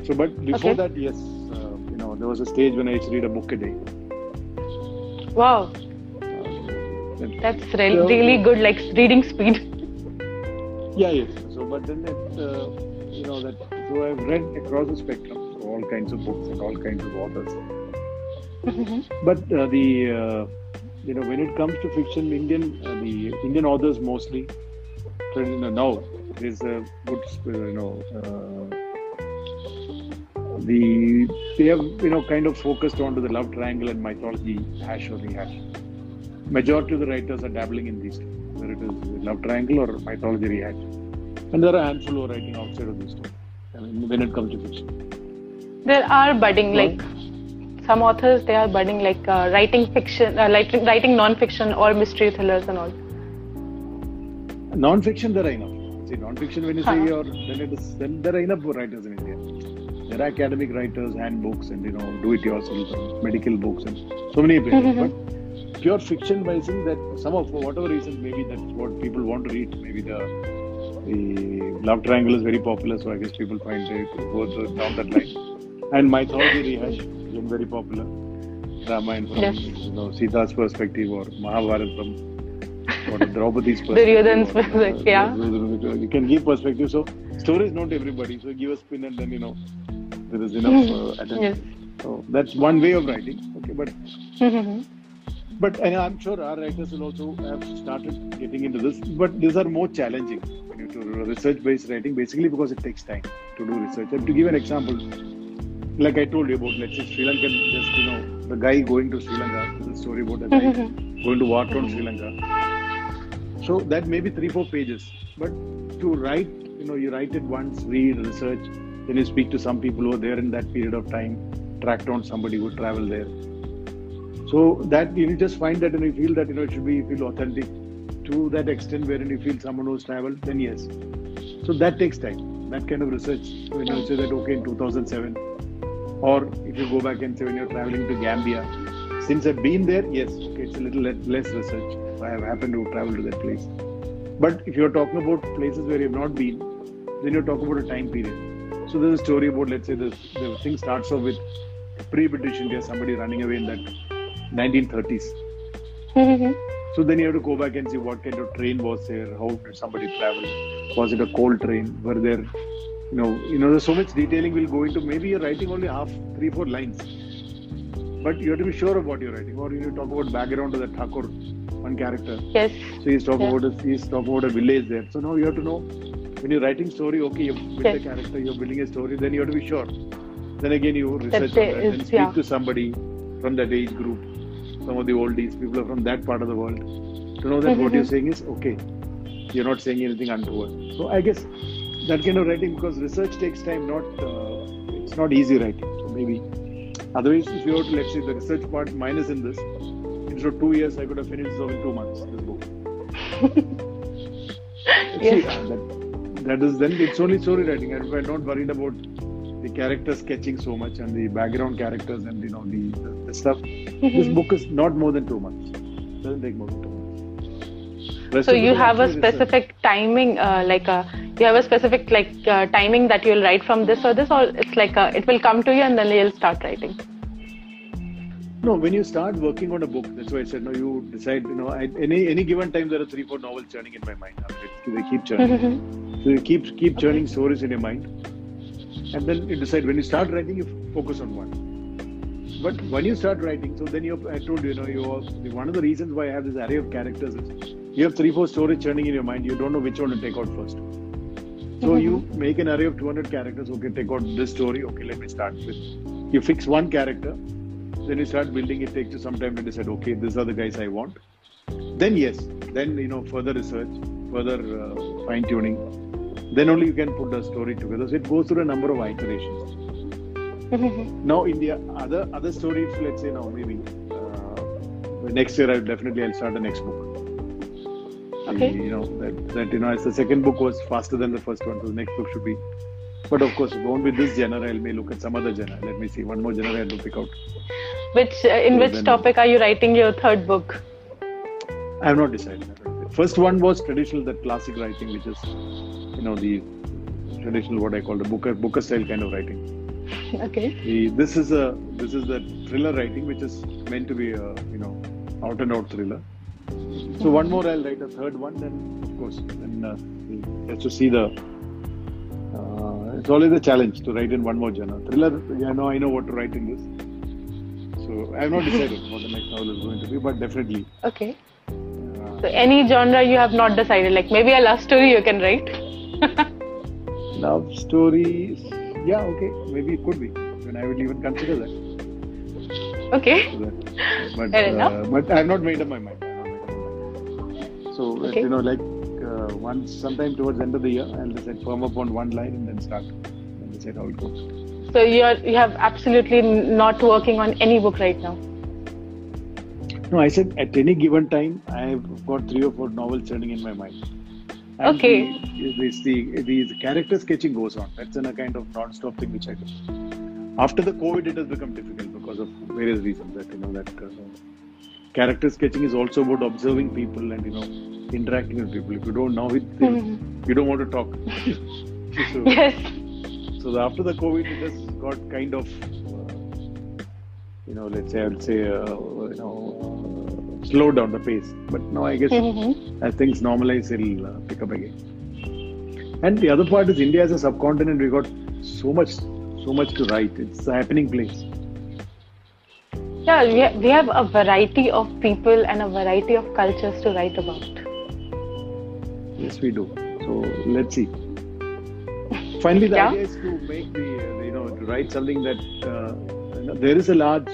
So, but before Okay. that, yes, uh, you know, there was a stage when I used to read a book a day. Wow. Uh, That's re- So- really good, like reading speed. yeah, yes. So, but then it, uh, you know, that so I've read across the spectrum, so all kinds of books and all kinds of authors. Mhm. But uh, the uh, you know when it comes to fiction, Indian uh, the Indian authors mostly, you know, now there's a good uh, you know uh, the they have you know kind of focused onto the love triangle and mythology hash or rehash. Majority of the writers are dabbling in these two, whether it is love triangle or mythology rehash, and there are a handful who are writing outside of these two. I mean, when it comes to fiction. There are budding like some authors. They are budding like uh, writing fiction, uh, like writing non-fiction or mystery thrillers and all. Non-fiction, there are enough. See, non-fiction, when you say Huh. you're, then it is, then there are enough writers in India. There are academic writers, handbooks, and you know, do-it-yourself, medical books, and so many people. Mhm. But pure fiction, by saying that some of, for whatever reasons, maybe that's what people want to read. Maybe the the love triangle is very popular, so I guess people find it goes down that line. And mythology rehash is very popular. Ramayana from Yes. you know Sita's perspective or Mahabharata from what is Draupadi's perspective. Duryodhan's perspective, yeah. You can give perspective. So story is not everybody. So give a spin and then you know there is enough uh, attention. Yes. So that's one way of writing. Okay, but but and I'm sure our writers will also have started getting into this. But these are more challenging you do research-based writing, basically because it takes time to do research. And to give an example, like I told you about, let's say Sri Lankan, just you know, the guy going to Sri Lanka. There's a story about a guy Mhm. going to war torn Sri Lanka. So that may be three, four pages. But to write, you know, you write it once, read, research, then you speak to some people who are there in that period of time, track down somebody who traveled there. So that you just find that and you feel that you know it should be feel authentic to that extent wherein you feel someone who's traveled, then yes. So that takes time. That kind of research. When you say that okay in 2007, or if you go back and say when you're traveling to Gambia, since I've been there, yes, okay, it's a little less research. I have happened to travel to that place. But if you're talking about places where you've not been, then you're talking about a time period. So there's a story about, let's say, the, the thing starts off with pre-British India, somebody running away in that 1930s. Mm-hmm. So then you have to go back and see what kind of train was there, how did somebody travel, was it a coal train, were there, you know, you know, there's so much detailing we'll go into. Maybe you're writing only half, three, four lines, but you have to be sure of what you're writing. Or you talk about background of the Thakur, one character. Yes. So he's talking Yeah. about a, he's talking about a village there. So now you have to know when you're writing story. Okay, you build Yes. a character, you're building a story. Then you have to be sure. Then again, you research there on that, is- speak yeah. to somebody from that age group. Some of the oldies, people are from that part of the world, to know that what you're saying is okay. You're not saying anything untoward. So I guess that kind of writing because research takes time. Not uh, it's not easy writing. So maybe otherwise, if you were to let's say the research part minus in this, instead of two years, I could have finished this in two months. This book. Yes. uh, that, that is then it's only story writing. And we're not worried about the character sketching so much and the background characters and you know the, the, the stuff. This Mhm. book is not more than two months. Doesn't take more than two months. Rest So you have a research. specific timing, uh, like uh you have a specific like uh, timing that you'll write from this or this, or it's like uh, it will come to you and then you'll start writing. No, when you start working on a book, that's why I said no. You decide, you know, at any any given time there are three, four novels churning in my mind. Uh, They keep churning. Mhm. So you keep keep churning stories in your mind, and then you decide when you start writing, you focus on one. But when you start writing, so then you I told you, you know, you are, one of the reasons why I have this array of characters is you have three, four stories churning in your mind. You don't know which one to take out first. So you make an array of 200 characters. Okay, take out this story. Okay, let me start with. You fix one character, then you start building. It takes you some time to decide. Okay, these are the guys I want. Then yes, then you know further research, further uh, fine tuning. Then only you can put the story together. So it goes through a number of iterations. Now in the other other stories, let's say now maybe uh, next year I definitely I'll start the next book. Okay. You know that that you know as the second book was faster than the first one, so the next book should be. But of course, won't be this genre. I may look at some other genre. Let me see. One more genre I have to pick out. Which uh, in So which then- topic are you writing your third book? I have not decided. First one was traditional, that classic writing, which is, you know, the traditional what I call the Booker Booker style kind of writing. Okay. The, this is a this is the thriller writing, which is meant to be a you know out and out thriller. So one more, I'll write a third one. Then of course, then uh, just to see the. Uh, it's always a challenge to write in one more genre. Thriller, I know I know what to write in this. So I have not decided what the next novel is going to be, but definitely. Okay. Uh, So any genre you have not decided, like maybe a love story you can write. Love stories, yeah, okay, maybe it could be. And I would even consider that. okay. But, uh, but I have not made up my mind. I have not made up my mind. So, uh, Okay. you know, like uh, once, sometime towards the end of the year, I'll decide firm up on one line and then start and decide how it goes. So you are you have absolutely not working on any book right now. No, I said at any given time, I've got three or four novels churning in my mind. Okay. The, it's the, the, the character sketching goes on. That's in a kind of non-stop thing which I do. After the COVID, it has become difficult because of various reasons. That you know that uh, character sketching is also about observing people and you know interacting with people. If you don't know it, Mhm. you don't want to talk. so, Yes. so after the COVID, it has got kind of, uh, you know, let's say, I would say, uh, you know, uh, slow down the pace. But now I guess Mhm. as things normalize, it'll uh, pick up again. And the other part is India as a subcontinent, we got so much, so much to write. It's a happening place. Yeah, we have, we have a variety of people and a variety of cultures to write about. Yes, we do. So let's see. Finally, the Yeah. idea is to make the, uh, you know, to write something that uh, you know, there is a large,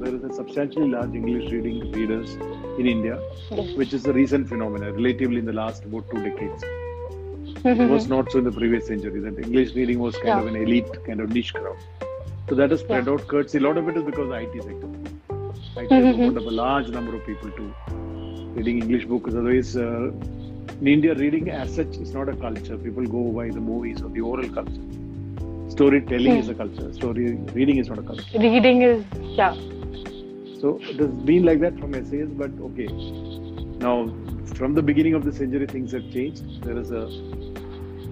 there is a substantially large English reading readers in India, Yes. which is a recent phenomenon, relatively in the last about two decades. It was not so in the previous century that English reading was kind Yeah. of an elite, kind of niche crowd. So that has spread Yeah. out courtesy. A lot of it is because of the IT sector. IT has Mhm. opened up a large number of people to reading English books. Otherwise, uh, in India, reading as such is not a culture. People go by the movies or the oral culture. Storytelling Hmm. is a culture. Story reading is not a culture. Reading is yeah. So it has been like that from essays, but okay. Now, from the beginning of the century, things have changed. There is a,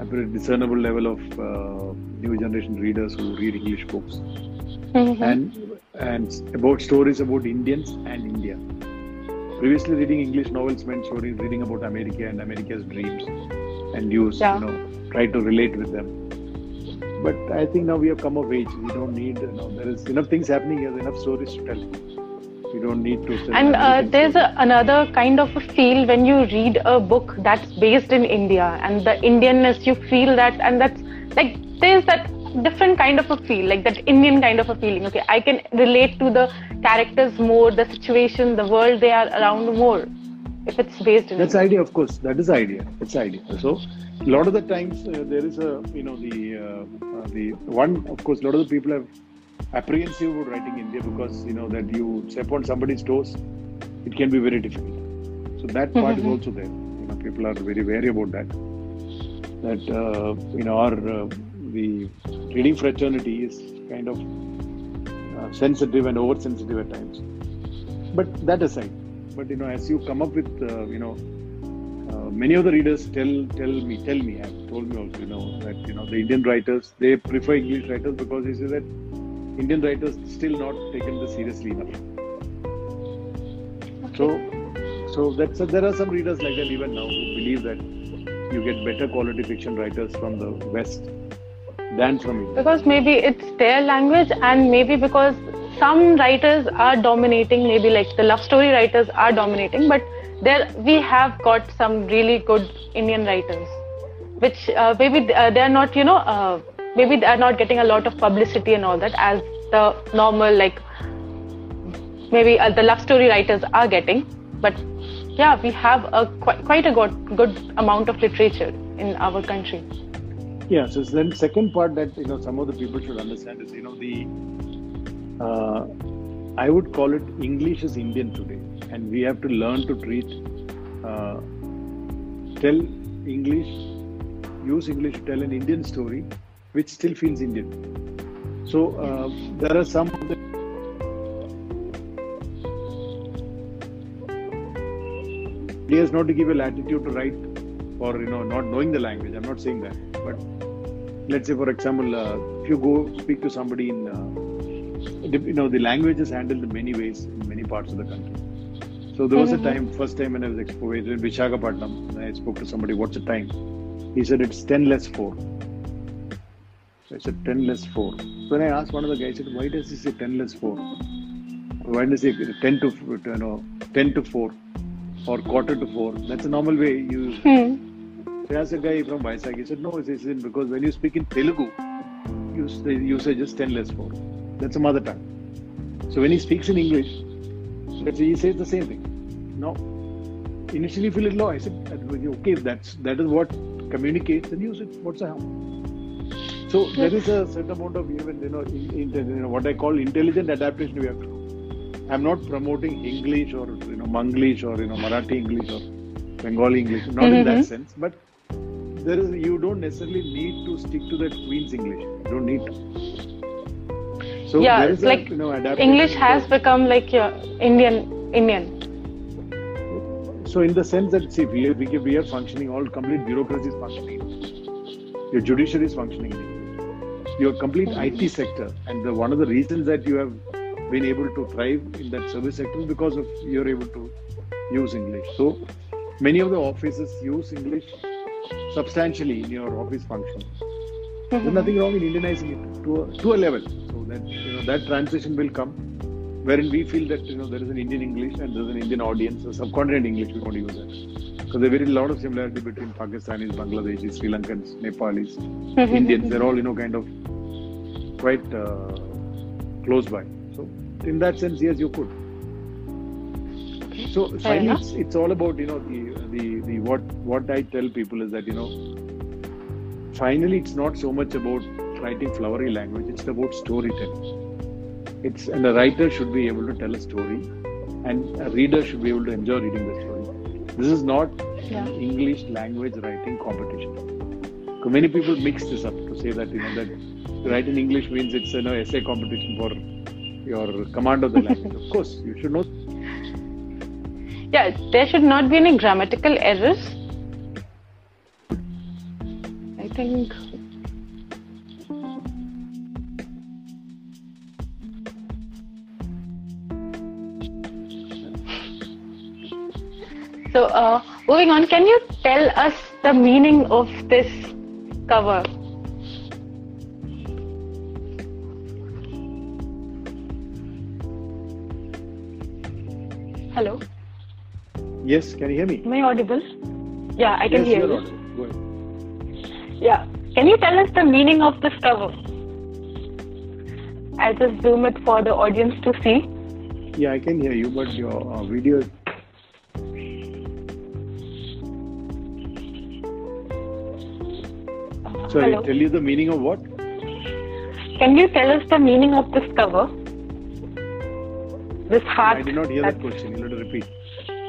a discernible level of uh, new generation readers who read English books, Mhm. and and about stories about Indians and India. Previously, reading English novels meant stories reading about America and America's dreams, and Yeah. you know try to relate with them. But I think now we have come of age. We don't need you know there is enough things happening here, enough stories to tell. We don't need to. And uh, there's a, another kind of a feel when you read a book that's based in India and the Indianness, you feel that, and that's like there's that different kind of a feel, like that Indian kind of a feeling. Okay, I can relate to the characters more, the situation, the world they are around more if it's based in That's the India. idea, of course. That is the idea. It's the idea. So, a lot of the times uh, there is a, you know, the uh, uh, the one, of course, a lot of the people have apprehensive about writing India because you know that you step on somebody's toes, it can be very difficult. So that part is Mhm. also there. You know, people are very wary about that. That uh, you know, our uh, the reading fraternity is kind of uh, sensitive and oversensitive at times. But that aside, but you know, as you come up with, uh, you know, uh, many of the readers tell tell me, tell me, have told me also, you know, that you know the Indian writers they prefer English writers because they say that Indian writers still not taken this seriously enough. So, so that's there are some readers like that even now who believe that you get better quality fiction writers from the West than from India. because maybe it's their language and maybe because some writers are dominating maybe like the love story writers are dominating but there we have got some really good indian writers which uh, maybe uh, they are not you know uh, maybe they are not getting a lot of publicity and all that as the normal like maybe uh, the love story writers are getting but yeah we have a quite, quite a good, good amount of literature in our country Yeah. So then, second part that you know some of the people should understand is you know the uh, I would call it English is Indian today, and we have to learn to treat uh, tell English, use English to tell an Indian story, which still feels Indian. So uh, there are some of the is not to give a latitude to write or you know not knowing the language. I'm not saying that, but let's say for example, uh, if you go speak to somebody in uh, you know the language is handled in many ways in many parts of the country. So there was a time, first time when I was exposed in Vishakhapatnam, I spoke to somebody, what's the time? He said it's 10 less 4. I said 10 less 4. So when I asked one of the guys, I said, why does he say 10 less 4? Why does he say 10 to, you know, 10 to 4 or quarter to 4? That's a normal way you hmm. so I asked a guy from Vizag, he said, no, he said, because when you speak in Telugu, you say, you say just 10 less 4. That's a mother tongue. So when he speaks in English, he says the same thing. No. Initially feel it low. I said, okay, if that's that is what communicates, then use it. What's the harm? So there is a certain amount of even you know, in, in, you know what I call intelligent adaptation we have to do. I'm not promoting English or you know Manglish or you know Marathi English or Bengali English, not in that Mhm. sense, but there is you don't necessarily need to stick to that Queen's English. You don't need to. So yeah there it's is a, like you know english has because- become like yeah, indian indian So in the sense that see we are, we, we are functioning, all complete bureaucracy is functioning. Your judiciary is functioning. Your complete IT sector, and the, one of the reasons that you have been able to thrive in that service sector is because of you're able to use English. So many of the offices use English substantially in your office function. There's mm-hmm. nothing wrong in Indianizing it to a, to a level. So that you know that transition will come, wherein we feel that you know there is an Indian English and there's an Indian audience, so subcontinent English we want to use that. Because there are very lot of similarity between Pakistanis, Bangladeshis, Sri Lankans, Nepalis, Indians. They're all you know kind of quite uh, close by. So in that sense, yes, you could. So finally, it's, it's all about you know the, the the what what I tell people is that you know finally it's not so much about writing flowery language; it's about storytelling. It's and a writer should be able to tell a story, and a reader should be able to enjoy reading the story. This is not Yeah. an English language writing competition. So many people mix this up to say that you know that to write in English means it's you know essay competition for your command of the language. of course, you should know Yeah, there should not be any grammatical errors. Uh, moving on, can you tell us the meaning of this cover? Hello, Yes, can you hear me? am I audible? Yeah, I can yes, hear you. Go ahead. Yeah. Can you tell us the meaning of this cover? I'll just zoom it for the audience to see. Yeah, I can hear you, but your uh, video. Sorry, Hello. tell you the meaning of what? Can you tell us the meaning of this cover? This heart. I did not hear that- that question. You'll have to repeat.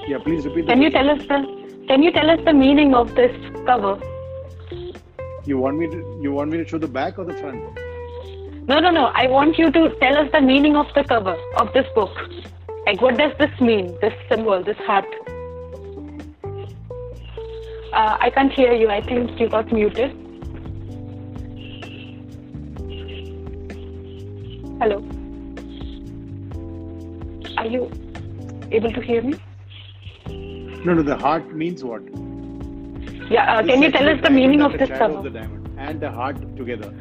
Yeah, please repeat. The Can you question. tell us the Can you tell us the meaning of this cover? You want me to? You want me to show the back or the front? No, no, no. I want you to tell us the meaning of the cover of this book. Like, what does this mean? This symbol, this heart. Uh, I can't hear you. I think you got muted. Hello. Are you able to hear me? No, no. The heart means what? Yeah. Uh, can you tell us the meaning of the this shadow cover? Of the diamond and the heart together.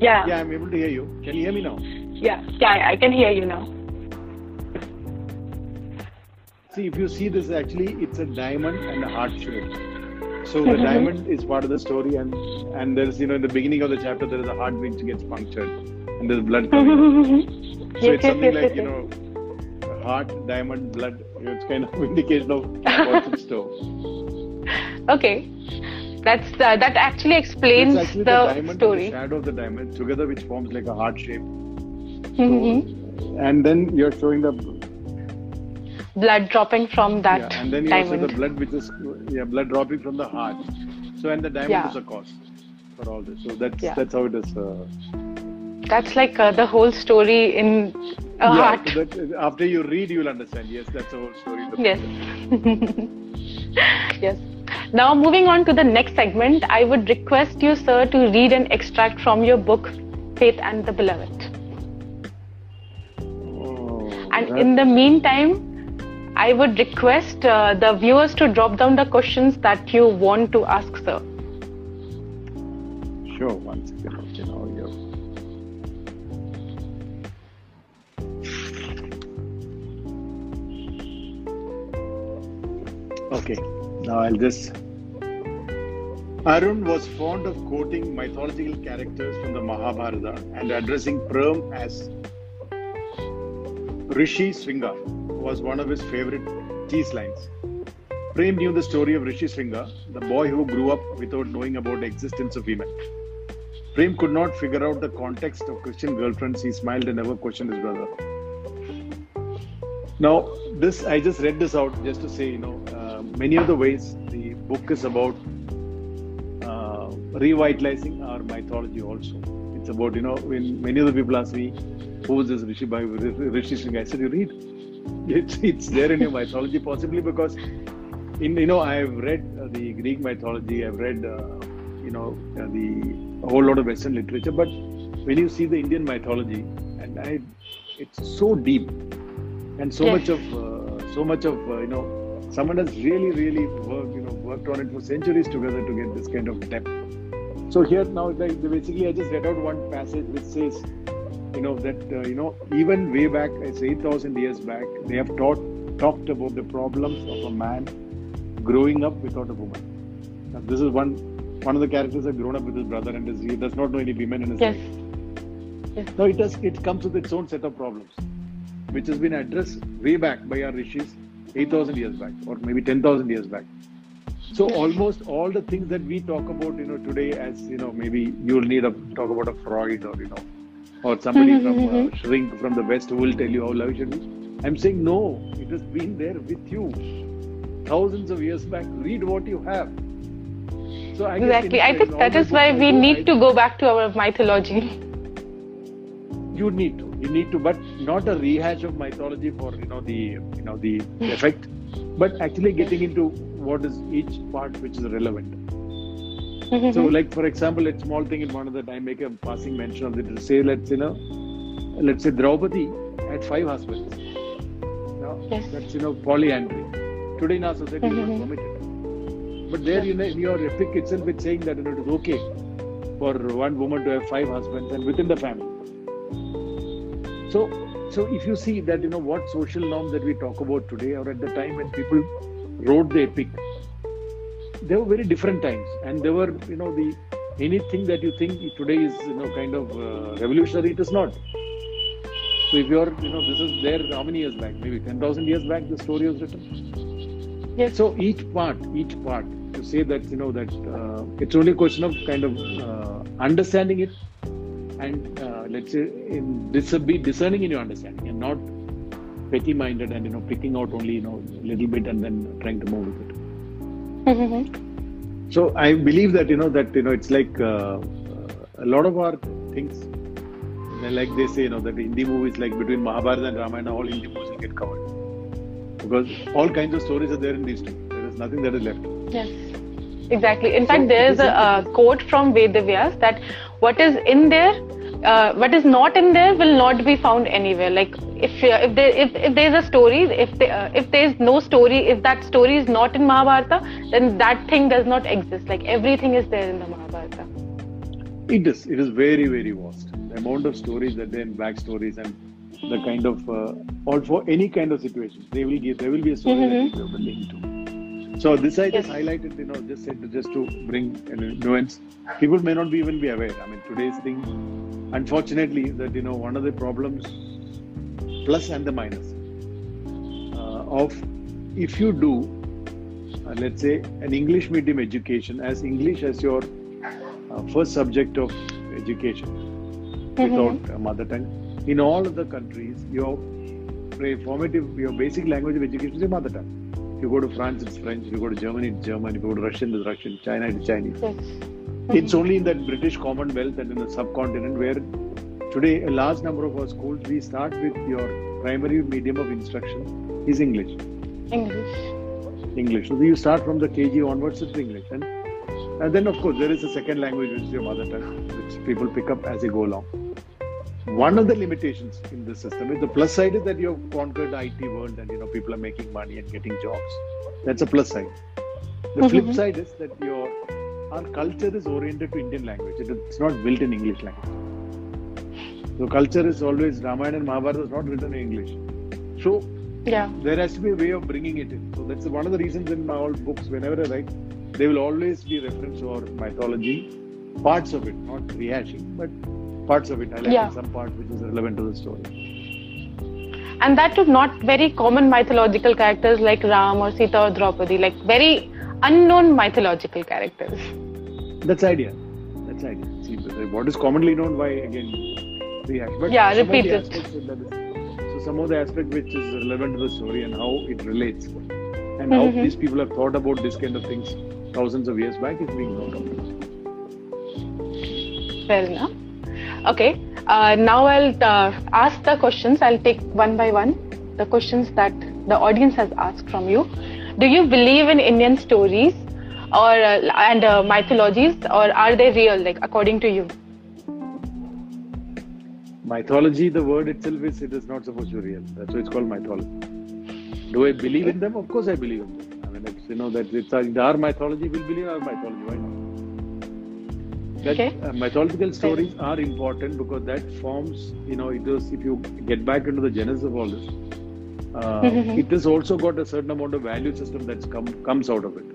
Yeah. Yeah, I'm able to hear you. Can you hear me now? Yeah. Yeah. I can hear you now. See, if you see this, actually, it's a diamond and a heart shape. So the Mhm. diamond is part of the story, and and there's you know in the beginning of the chapter there is a heart which gets punctured, and there's blood coming. So yes, it's something yes, like yes, you know, heart, diamond, blood. It's kind of indication of what's in store. Okay, that's uh, that actually explains actually the, the, diamond story. the shadow of the diamond together, which forms like a heart shape. Mhm. And then you're showing the Blood dropping from that yeah, and then you diamond. also the blood which is yeah blood dropping from the heart. So and the diamond Yeah. is a cause for all this. So that's Yeah. that's how it is. Uh, That's like uh, the whole story in a yeah, heart. that, after you read, you'll understand. Yes, that's the whole story. the. Yes. yes. Now, moving on to the next segment, I would request you, sir, to read an extract from your book, Faith and the Beloved. Oh, And that- in the meantime, I would request uh, the viewers to drop down the questions that you want to ask, sir. Sure, one second. Okay, now I'll just. Arun was fond of quoting mythological characters from the Mahabharata and addressing Prem as Rishi Sringa was one of his favorite tease lines. Prem knew the story of Rishi Sringa, the boy who grew up without knowing about the existence of women. Prem could not figure out the context of Christian girlfriends. He smiled and never questioned his brother. Now, this I just read this out just to say, you know, many of the ways the book is about uh, revitalizing our mythology. Also, it's about you know when many of the people ask me, "Who is this Rishi Bhai, Rishi Singh?" I said, "You read. It's it's there in your mythology, possibly because in you know I've read uh, the Greek mythology, I've read uh, you know uh, the a whole lot of Western literature, but when you see the Indian mythology, and I, it's so deep, and so Yes. much of uh, so much of uh, you know someone has really really worked you know worked on it for centuries together to get this kind of depth. So here now, like basically, I just read out one passage which says, you know, that uh, you know even way back, it's eight thousand years back, they have taught talked about the problems of a man growing up without a woman. Now, this is one one of the characters has grown up with his brother and is, he does not know any women in his Yes. life. Yes. Now it does it comes with its own set of problems, which has been addressed way back by our rishis, eight thousand years back, or maybe ten thousand years back. So almost all the things that we talk about, you know, today, as you know, maybe you'll need to talk about a Freud or you know, or somebody from uh, Shrink from the West who will tell you how love should be. I'm saying no, it has been there with you thousands of years back. Read what you have. So I Exactly. I think that is why we need to go back to our mythology. You need to. You need to, but not a rehash of mythology for you know the you know the effect, but actually getting into what is each part which is relevant. So, like for example, a small thing in one of the I make a passing mention of it to say, let's you know, let's say Draupadi had five husbands. Now, Yes. That's you know polyandry. Today in our society, mm Mhm. not permitted. But there, you know, in your epic itself, it's saying that you know, it is okay for one woman to have five husbands and within the family. So, so if you see that you know what social norms that we talk about today, or at the time when people wrote the epic, they were very different times, and they were you know the anything that you think today is you know kind of uh, revolutionary, it is not. So if you're you know this is there how many years back? Maybe ten thousand years back the story was written. Yes. So each part, each part, to say that you know that uh, it's only a question of kind of uh, understanding it, and uh, let's say in dis- be discerning in your understanding, and not petty-minded and you know picking out only you know a little bit and then trying to move with it. So I believe that you know that you know it's like uh, uh, a lot of our things, like they say, you know that Hindi movies like between Mahabharata and Ramayana, all Hindi movies will get covered because all kinds of stories are there in these two. There is nothing that is left. Yes, exactly. In fact, So there it is is a, uh quote from Vedavyas that what is in there, uh, what is not in there, will not be found anywhere. Like if uh, if there if, if there is a story, if there, uh, if there is no story, if that story is not in Mahabharata, then that thing does not exist. Like everything is there in the Mahabharata. It is. It is very very vast. The amount of stories that there in backstories and the kind of uh, or for any kind of situation, they will give. There will be a story Mhm. that people will link to. So this I just Yes. highlighted, you know, just said to, just to bring an nuance. People may not be even be aware. I mean, today's thing, unfortunately, that you know, one of the problems, plus and the minus, uh, of if you do, uh, let's say, an English medium education as English as your uh, first subject of education without a mother tongue. In all of the countries, your formative, your basic language of education is your mother tongue. If you go to France, it's French. If you go to Germany, it's German. If you go to Russian, it's Russian. China, it's Chinese. Yes. It's only in that British Commonwealth and in the subcontinent where today a large number of our schools we start with your primary medium of instruction is English. English. English. So you start from the KG onwards it's English, and and then of course there is a second language which is your mother tongue, which people pick up as they go along. One of the limitations in this system is the plus side is that you have conquered the IT world and you know people are making money and getting jobs. That's a plus side. The flip Mhm. side is that your our culture is oriented to Indian language. It- It's not built in English language. So culture is always Ramayana and Mahabharata is not written in English. So Yeah. there has to be a way of bringing it in. So that's one of the reasons in my old books, whenever I write, they will always be reference or mythology, parts of it, not rehashing, but parts of it. I like Yeah. some part which is relevant to the story. and that too not very common mythological characters like Ram or Sita or Draupadi, like very unknown mythological characters. That's idea. That's idea. See, what is commonly known, why again rehash? But Yeah, repeat it. is- so some of the aspect which is relevant to the story and how it relates, and how Mhm. these people have thought about this kind of things thousands of years back is being noted. Fair enough. Okay. Uh, now I'll uh, ask the questions. I'll take one by one the questions that the audience has asked from you. Do you believe in Indian stories or uh, and uh, mythologies, or are they real? Like according to you? Mythology, the word itself is it is not supposed to be real. That's why it's called mythology. Do I believe in them? Of course, I believe in them. I mean, you know that it's our, our mythology. We'll believe our mythology. That Okay. uh, mythological stories are important because that forms. You know, it is if you get back into the genesis of all this, uh, Mhm. it has also got a certain amount of value system that's come comes out of it.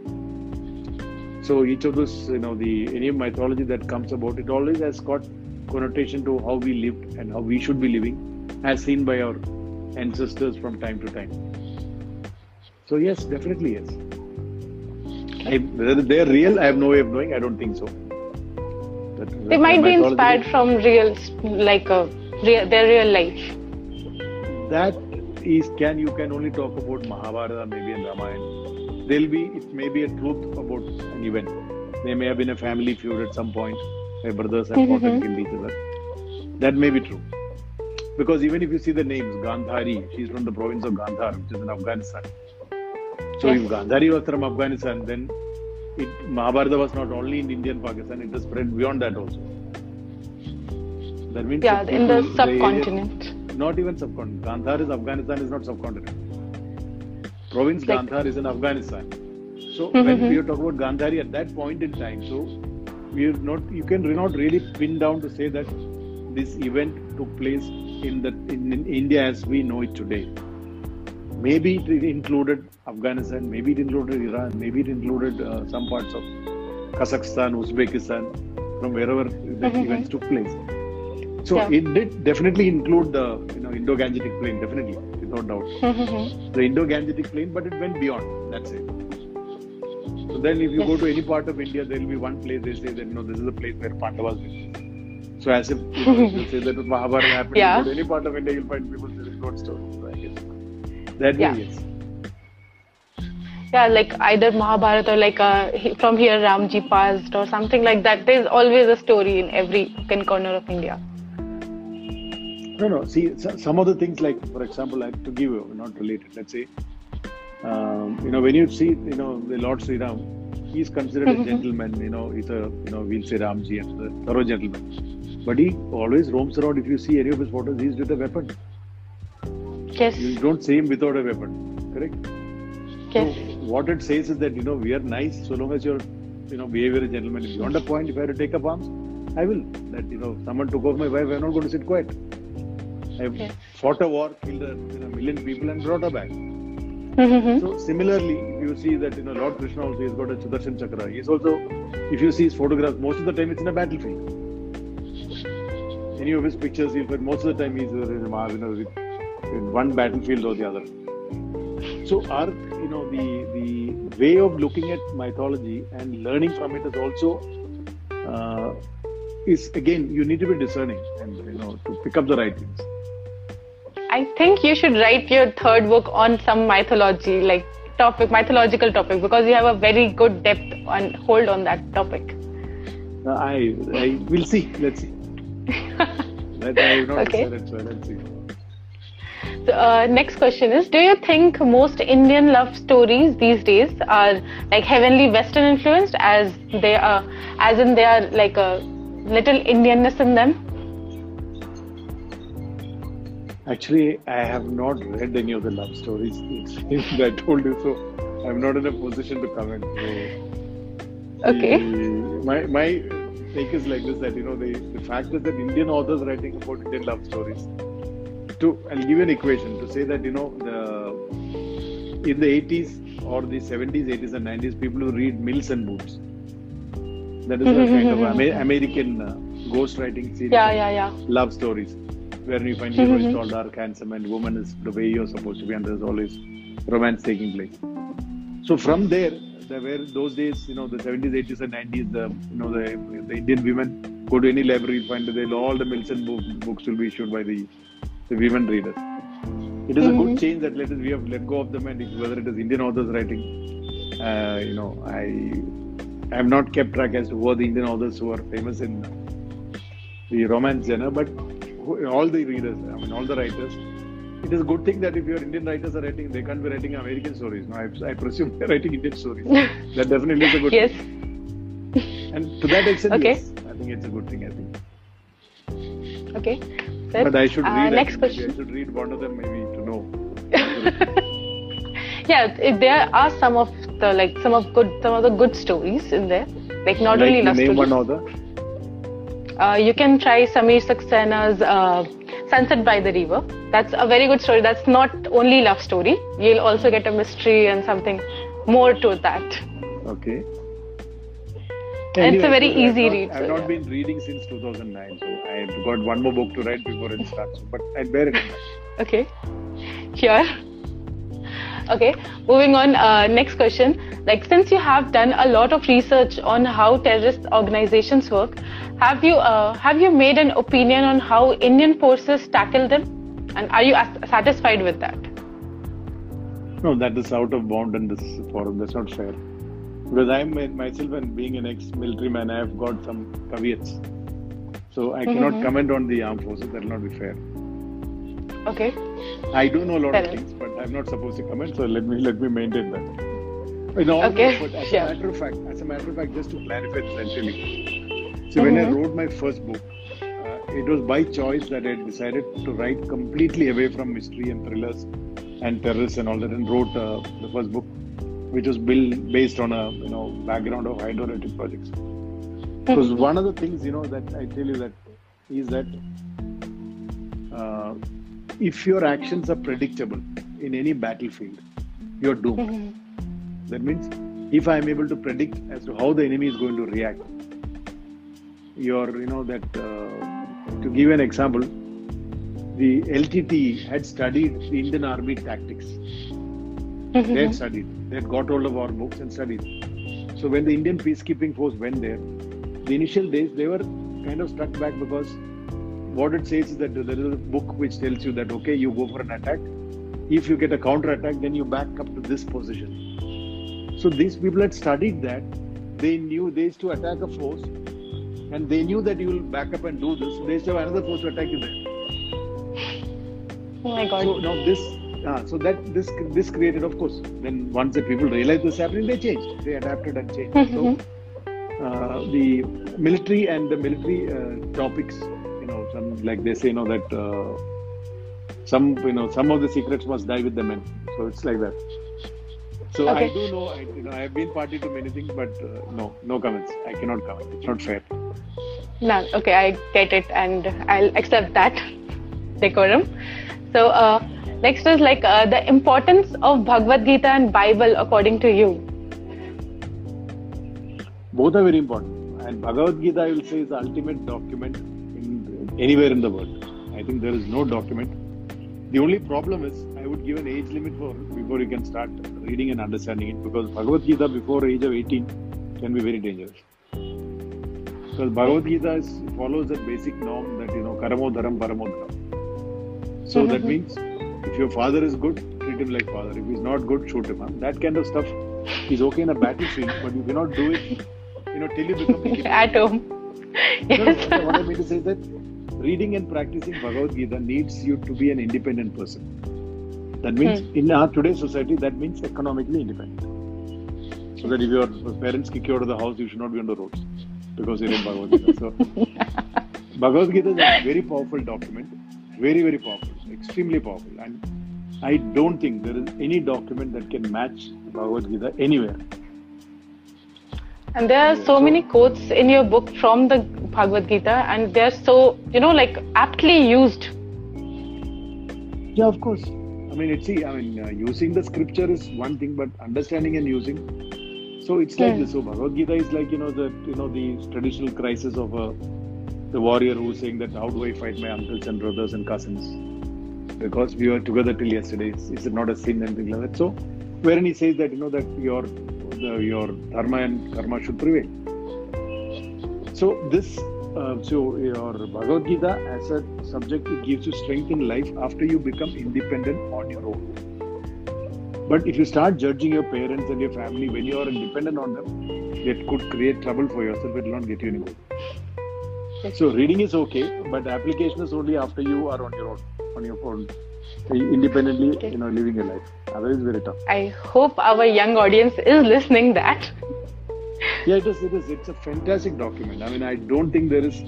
So each of those, you know, the any mythology that comes about, it always has got connotation to how we lived and how we should be living, as seen by our ancestors from time to time. So yes, definitely yes. I, whether they're real, I have no way of knowing. I don't think so. They might be inspired from real, like a real, their real life. That is, can you can only talk about Mahabharata, maybe in Ramayana. There'll be it may be a truth about an event. There may have been a family feud at some point where brothers have fought and mm-hmm. killed each other. That may be true. Because even if you see the names, Gandhari, she's from the province of Gandhar, which is in Afghanistan. So yes. if Gandhari was from Afghanistan, then it, Mahabharata was not only in India and Pakistan, it was spread beyond that also. That means yeah, in the subcontinent. Not even subcontinent. Gandhar is Afghanistan, is not subcontinent. Province like, Gandhar is in Afghanistan. So mm-hmm. when we talk about Gandhari at that point in time, so we are not you can not really pin down to say that this event took place in the in, in India as we know it today. Maybe it included Afghanistan, maybe it included Iran, maybe it included uh, some parts of Kazakhstan, Uzbekistan, from wherever the mm-hmm. events took place. So yeah. it did definitely include the you know Indo-Gangetic plain, definitely, without doubt. Mm-hmm. The Indo-Gangetic plain, but it went beyond. That's it. So then, if you yes. go to any part of India, there will be one place they say that you know this is the place where Pandavas lived. So as if you, know, say that Mahabharata happened, yeah. you go to any part of India, you'll find people telling God stories. So I guess that yeah. way, yes. Yeah like either mahabharata or like uh, from here ramji passed or something like that. There's always a story in every corner of india. No no. See some of the things like for example like to give you not related. Let's say um, you know when you see you know the lord sri ram he's considered a gentleman you know he's a you know we'll say ramji and a thorough gentleman. But he always roams around. If you see any of his photos he's with a weapon yes you don't see him without a weapon correct yes so, what it says is that you know we are nice so long as you're you know behavior a gentleman. If beyond a point, if I have to take up arms, I will. That you know someone took off my wife, I'm not going to sit quiet. I've yes. fought a war, killed a you know, million people, and brought her back. Mm-hmm. So similarly, you see that you know Lord Krishna also has got a Sudarshan Chakra. He's also, if you see his photographs, most of the time it's in a battlefield. Any of his pictures, you'll find most of the time he's in, a you know, in one battlefield or the other. So our you know the the way of looking at mythology and learning from it is also uh, is again you need to be discerning and you know to pick up the right things. I think you should write your third book on some mythology, like topic, mythological topic, because you have a very good depth and hold on that topic. Uh, I I will see. Let's see. that I have not okay. decided, so let's see. Uh, next question is Do you think most Indian love stories these days are like heavenly Western influenced, as they are, as in they are like a little Indianness in them? Actually, I have not read any of the love stories. I told you so. I'm not in a position to comment. So, okay. The, my my take is like this: that you know the the fact is that Indian authors writing about Indian love stories to I'll give you an equation to say that you know the in the 80s or the 70s, 80s, and 90s, people who read Mills and Boon. That is a kind of Amer- American uh, ghost writing series. Yeah, yeah, yeah. Love stories where you find hero is tall, dark, handsome, and woman is the way you're supposed to be, and there's always romance taking place. So from there, there were those days, you know, the 70s, 80s, and 90s, the you know the, the Indian women go to any library, find that all the Mills and Boon will be issued by the the women readers. It is mm-hmm. a good mm-hmm. change that let us, we have let go of them, and whether it is Indian authors writing, uh, you know, I I have not kept track as to who are the Indian authors who are famous in the romance genre, but who, all the readers, I mean, all the writers. It is a good thing that if your Indian writers are writing, they can't be writing American stories. No, I, I presume they're writing Indian stories. that definitely is a good yes. thing. And to that extent, okay. yes, I think it's a good thing. I think. Okay. But I should uh, read. next question. I should read one of them maybe to know. yeah, there are some of the like some of good some of the good stories in there. Like not like only love name stories. one other. Uh, you can try Samir Saksena's uh, Sunset by the River. That's a very good story. That's not only love story. You'll also get a mystery and something more to that. Okay. It's a very I've easy not- read. I've so not yeah. been reading since 2009, so I've got one more book to write before it starts. But I'll bear it in mind. Okay. Sure. Okay. Moving on. Uh, next question. Like, since you have done a lot of research on how terrorist organizations work, have you uh, have you made an opinion on how Indian forces tackle them, and are you as- satisfied with that? No, that is out of bound in this forum. That's not fair. Because I'm myself and being an ex-military man, I have got some caveats. So I cannot Mhm. comment on the armed forces. That will not be fair. Okay. I do know a lot Fair of things, but I'm not supposed to comment. So let me let me maintain that. In all, Okay, but as sure. a matter of fact, as a matter of fact, just to clarify this, I'll tell you. So when I Mhm. wrote my first book, uh, it was by choice that I decided to write completely away from mystery and thrillers and terrorists and all that, and wrote uh, the first book, which was built based on a you know background of hydroelectric projects. Because one of the things you know that I tell you that is that uh, if your actions are predictable in any battlefield, you're doomed. That means if I am able to predict as to how the enemy is going to react, you're you know that uh, to give an example, the LTT had studied the Indian Army tactics. Mm-hmm. They had studied. They had got hold of our books and studied. So when the Indian peacekeeping force went there, the initial days they were kind of struck back because what it says is that there is a book which tells you that okay, you go for an attack. If you get a counter attack, then you back up to this position. So these people had studied that. They knew they used to attack a force, and they knew that you will back up and do this. They used to have another force to attack you there. Oh my God. So now this, ah, so that this this created, of course. Then once the people realized this happening, they changed. They adapted and changed. so uh, the military and the military uh, topics, you know, some like they say, you know that uh, some you know some of the secrets must die with the men. So it's like that. So I do know, I, you know, I have been party to many things, but uh, no, no comments. I cannot comment. It's not fair. No, okay, I get it, and I'll accept that decorum. So, uh, next is like uh, the importance of Bhagavad Gita and Bible according to you. Both are very important. And Bhagavad Gita, I will say, is the ultimate document in anywhere in the world. I think there is no document. The only problem is, I would give an age limit for before you can start reading and understanding it, because Bhagavad Gita before age of 18 can be very dangerous. Because Bhagavad Gita is, follows that basic norm that you know, karamo dharam paramo dharam. So that means if your father is good, treat him like father. If he's not good, shoot him. That kind of stuff is okay in a battlefield, but you cannot do it, you know, till you become. At home. Yes. what I mean to say is that reading and practicing Bhagavad Gita needs you to be an independent person. That means hmm. in our today's society, that means economically independent. So that if your parents kick you out of the house, you should not be on the roads because you read Bhagavad Gita. So Bhagavad Gita is a very powerful document, very very powerful, extremely powerful, and I don't think there is any document that can match Bhagavad Gita anywhere. And there are so many quotes in your book from the Bhagavad Gita, and they're so, you know, like aptly used. Yeah, of course. I mean, it's see. I mean, uh, using the scripture is one thing, but understanding and using. So it's like Hmm. this. So Bhagavad Gita is like you know the you know the traditional crisis of a the warrior who's saying that how do I fight my uncles and brothers and cousins because we were together till yesterday. Is, it not a sin and things like that? So wherein he says that you know that your the, your dharma and karma should prevail. So this, uh, so your Bhagavad Gita as a subject, it gives you strength in life after you become independent on your own. But if you start judging your parents and your family when you are independent on them, it could create trouble for yourself. It will not get you anywhere. So reading is okay, but application is only after you are on your own, on your own, independently, you know, living your life. Otherwise, very tough. I hope our young audience is listening that. Yeah, it is. It is. It's a fantastic document. I mean, I don't think there is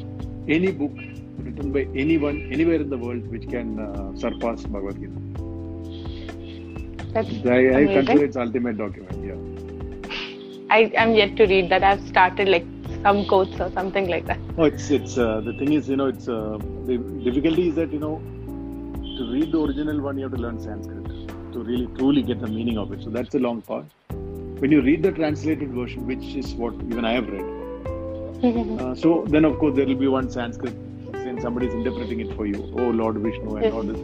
any book written by anyone anywhere in the world which can uh, surpass Bhagavad Gita. That's I, I consider it's ultimate document. Yeah. I am yet to read that. I've started like some quotes or something like that. No, it's it's uh, the thing is, you know, it's uh, the difficulty is that you know, to read the original one, you have to learn Sanskrit to really truly get the meaning of it. So that's the long part. When you read the translated version, which is what even I have read, Uh, so then, of course, there will be one Sanskrit, and somebody is interpreting it for you. Oh, Lord Vishnu, and all this.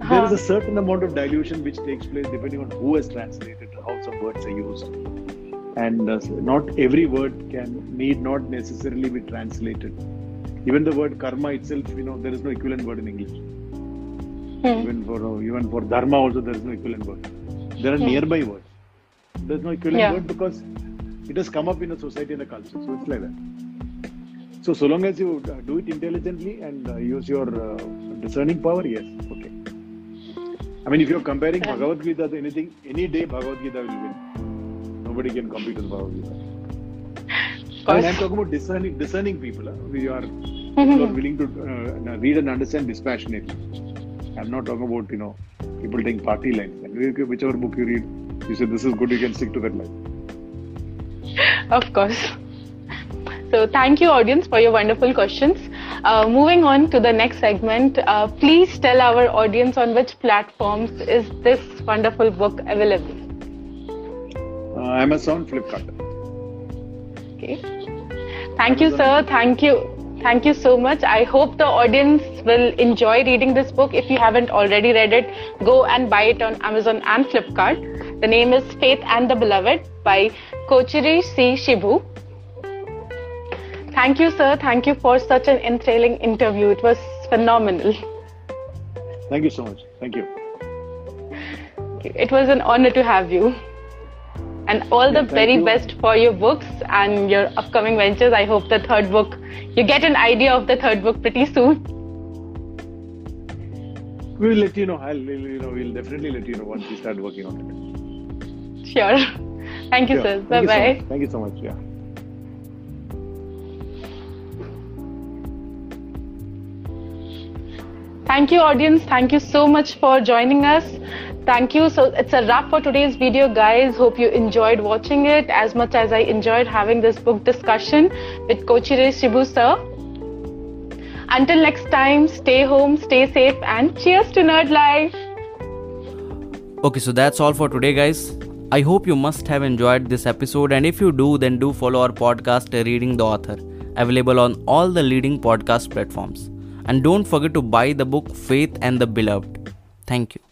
There is a certain amount of dilution which takes place depending on who has translated, how some words are used, and uh, not every word can need not necessarily be translated. Even the word karma itself, you know, there is no equivalent word in English. Hmm. Even for uh, even for dharma also there is no equivalent word. There are nearby words. There is no equivalent Yeah. word because it has come up in a society and a culture. So it's like that. So so long as you uh, do it intelligently and uh, use your uh, discerning power, yes, okay. I mean, if you're comparing Yeah. Bhagavad Gita to anything, any day Bhagavad Gita will win. Nobody can compete with Bhagavad Gita. I mean, I'm talking about discerning, discerning people. Huh? We are, Mhm. who are willing to uh, read and understand dispassionately. I'm not talking about you know people taking party lines. Like, Whichever book you read, you say this is good, you can stick to that line. Of course. So, thank you, audience, for your wonderful questions. Uh, moving on to the next segment, uh, please tell our audience on which platforms is this wonderful book available. Uh, Amazon, Flipkart. Okay. Thank you, sir. Thank you. Thank you so much. I hope the audience will enjoy reading this book. If you haven't already read it, go and buy it on Amazon and Flipkart. The name is Faith and the Beloved by Kochery C. Shibu. Thank you, sir. Thank you for such an enthralling interview. It was phenomenal. Thank you so much. Thank you. It was an honor to have you. And all Yeah, the very you. best for your books and your upcoming ventures. I hope the third book, you get an idea of the third book pretty soon. We will let you know. I'll, you know, we'll definitely let you know once we start working on it. Sure. Thank you, Sure. sir. Bye you so bye. Thank you so much. Yeah. Thank you, audience. Thank you so much for joining us. Thank you. So it's a wrap for today's video, guys. Hope you enjoyed watching it as much as I enjoyed having this book discussion with Kochery Shibu sir. Until next time, stay home, stay safe, and cheers to Nerd Life. Okay, so that's all for today, guys. I hope you must have enjoyed this episode, and if you do, then do follow our podcast, Reading the Author, available on all the leading podcast platforms. And don't forget to buy the book Faith and the Beloved. Thank you.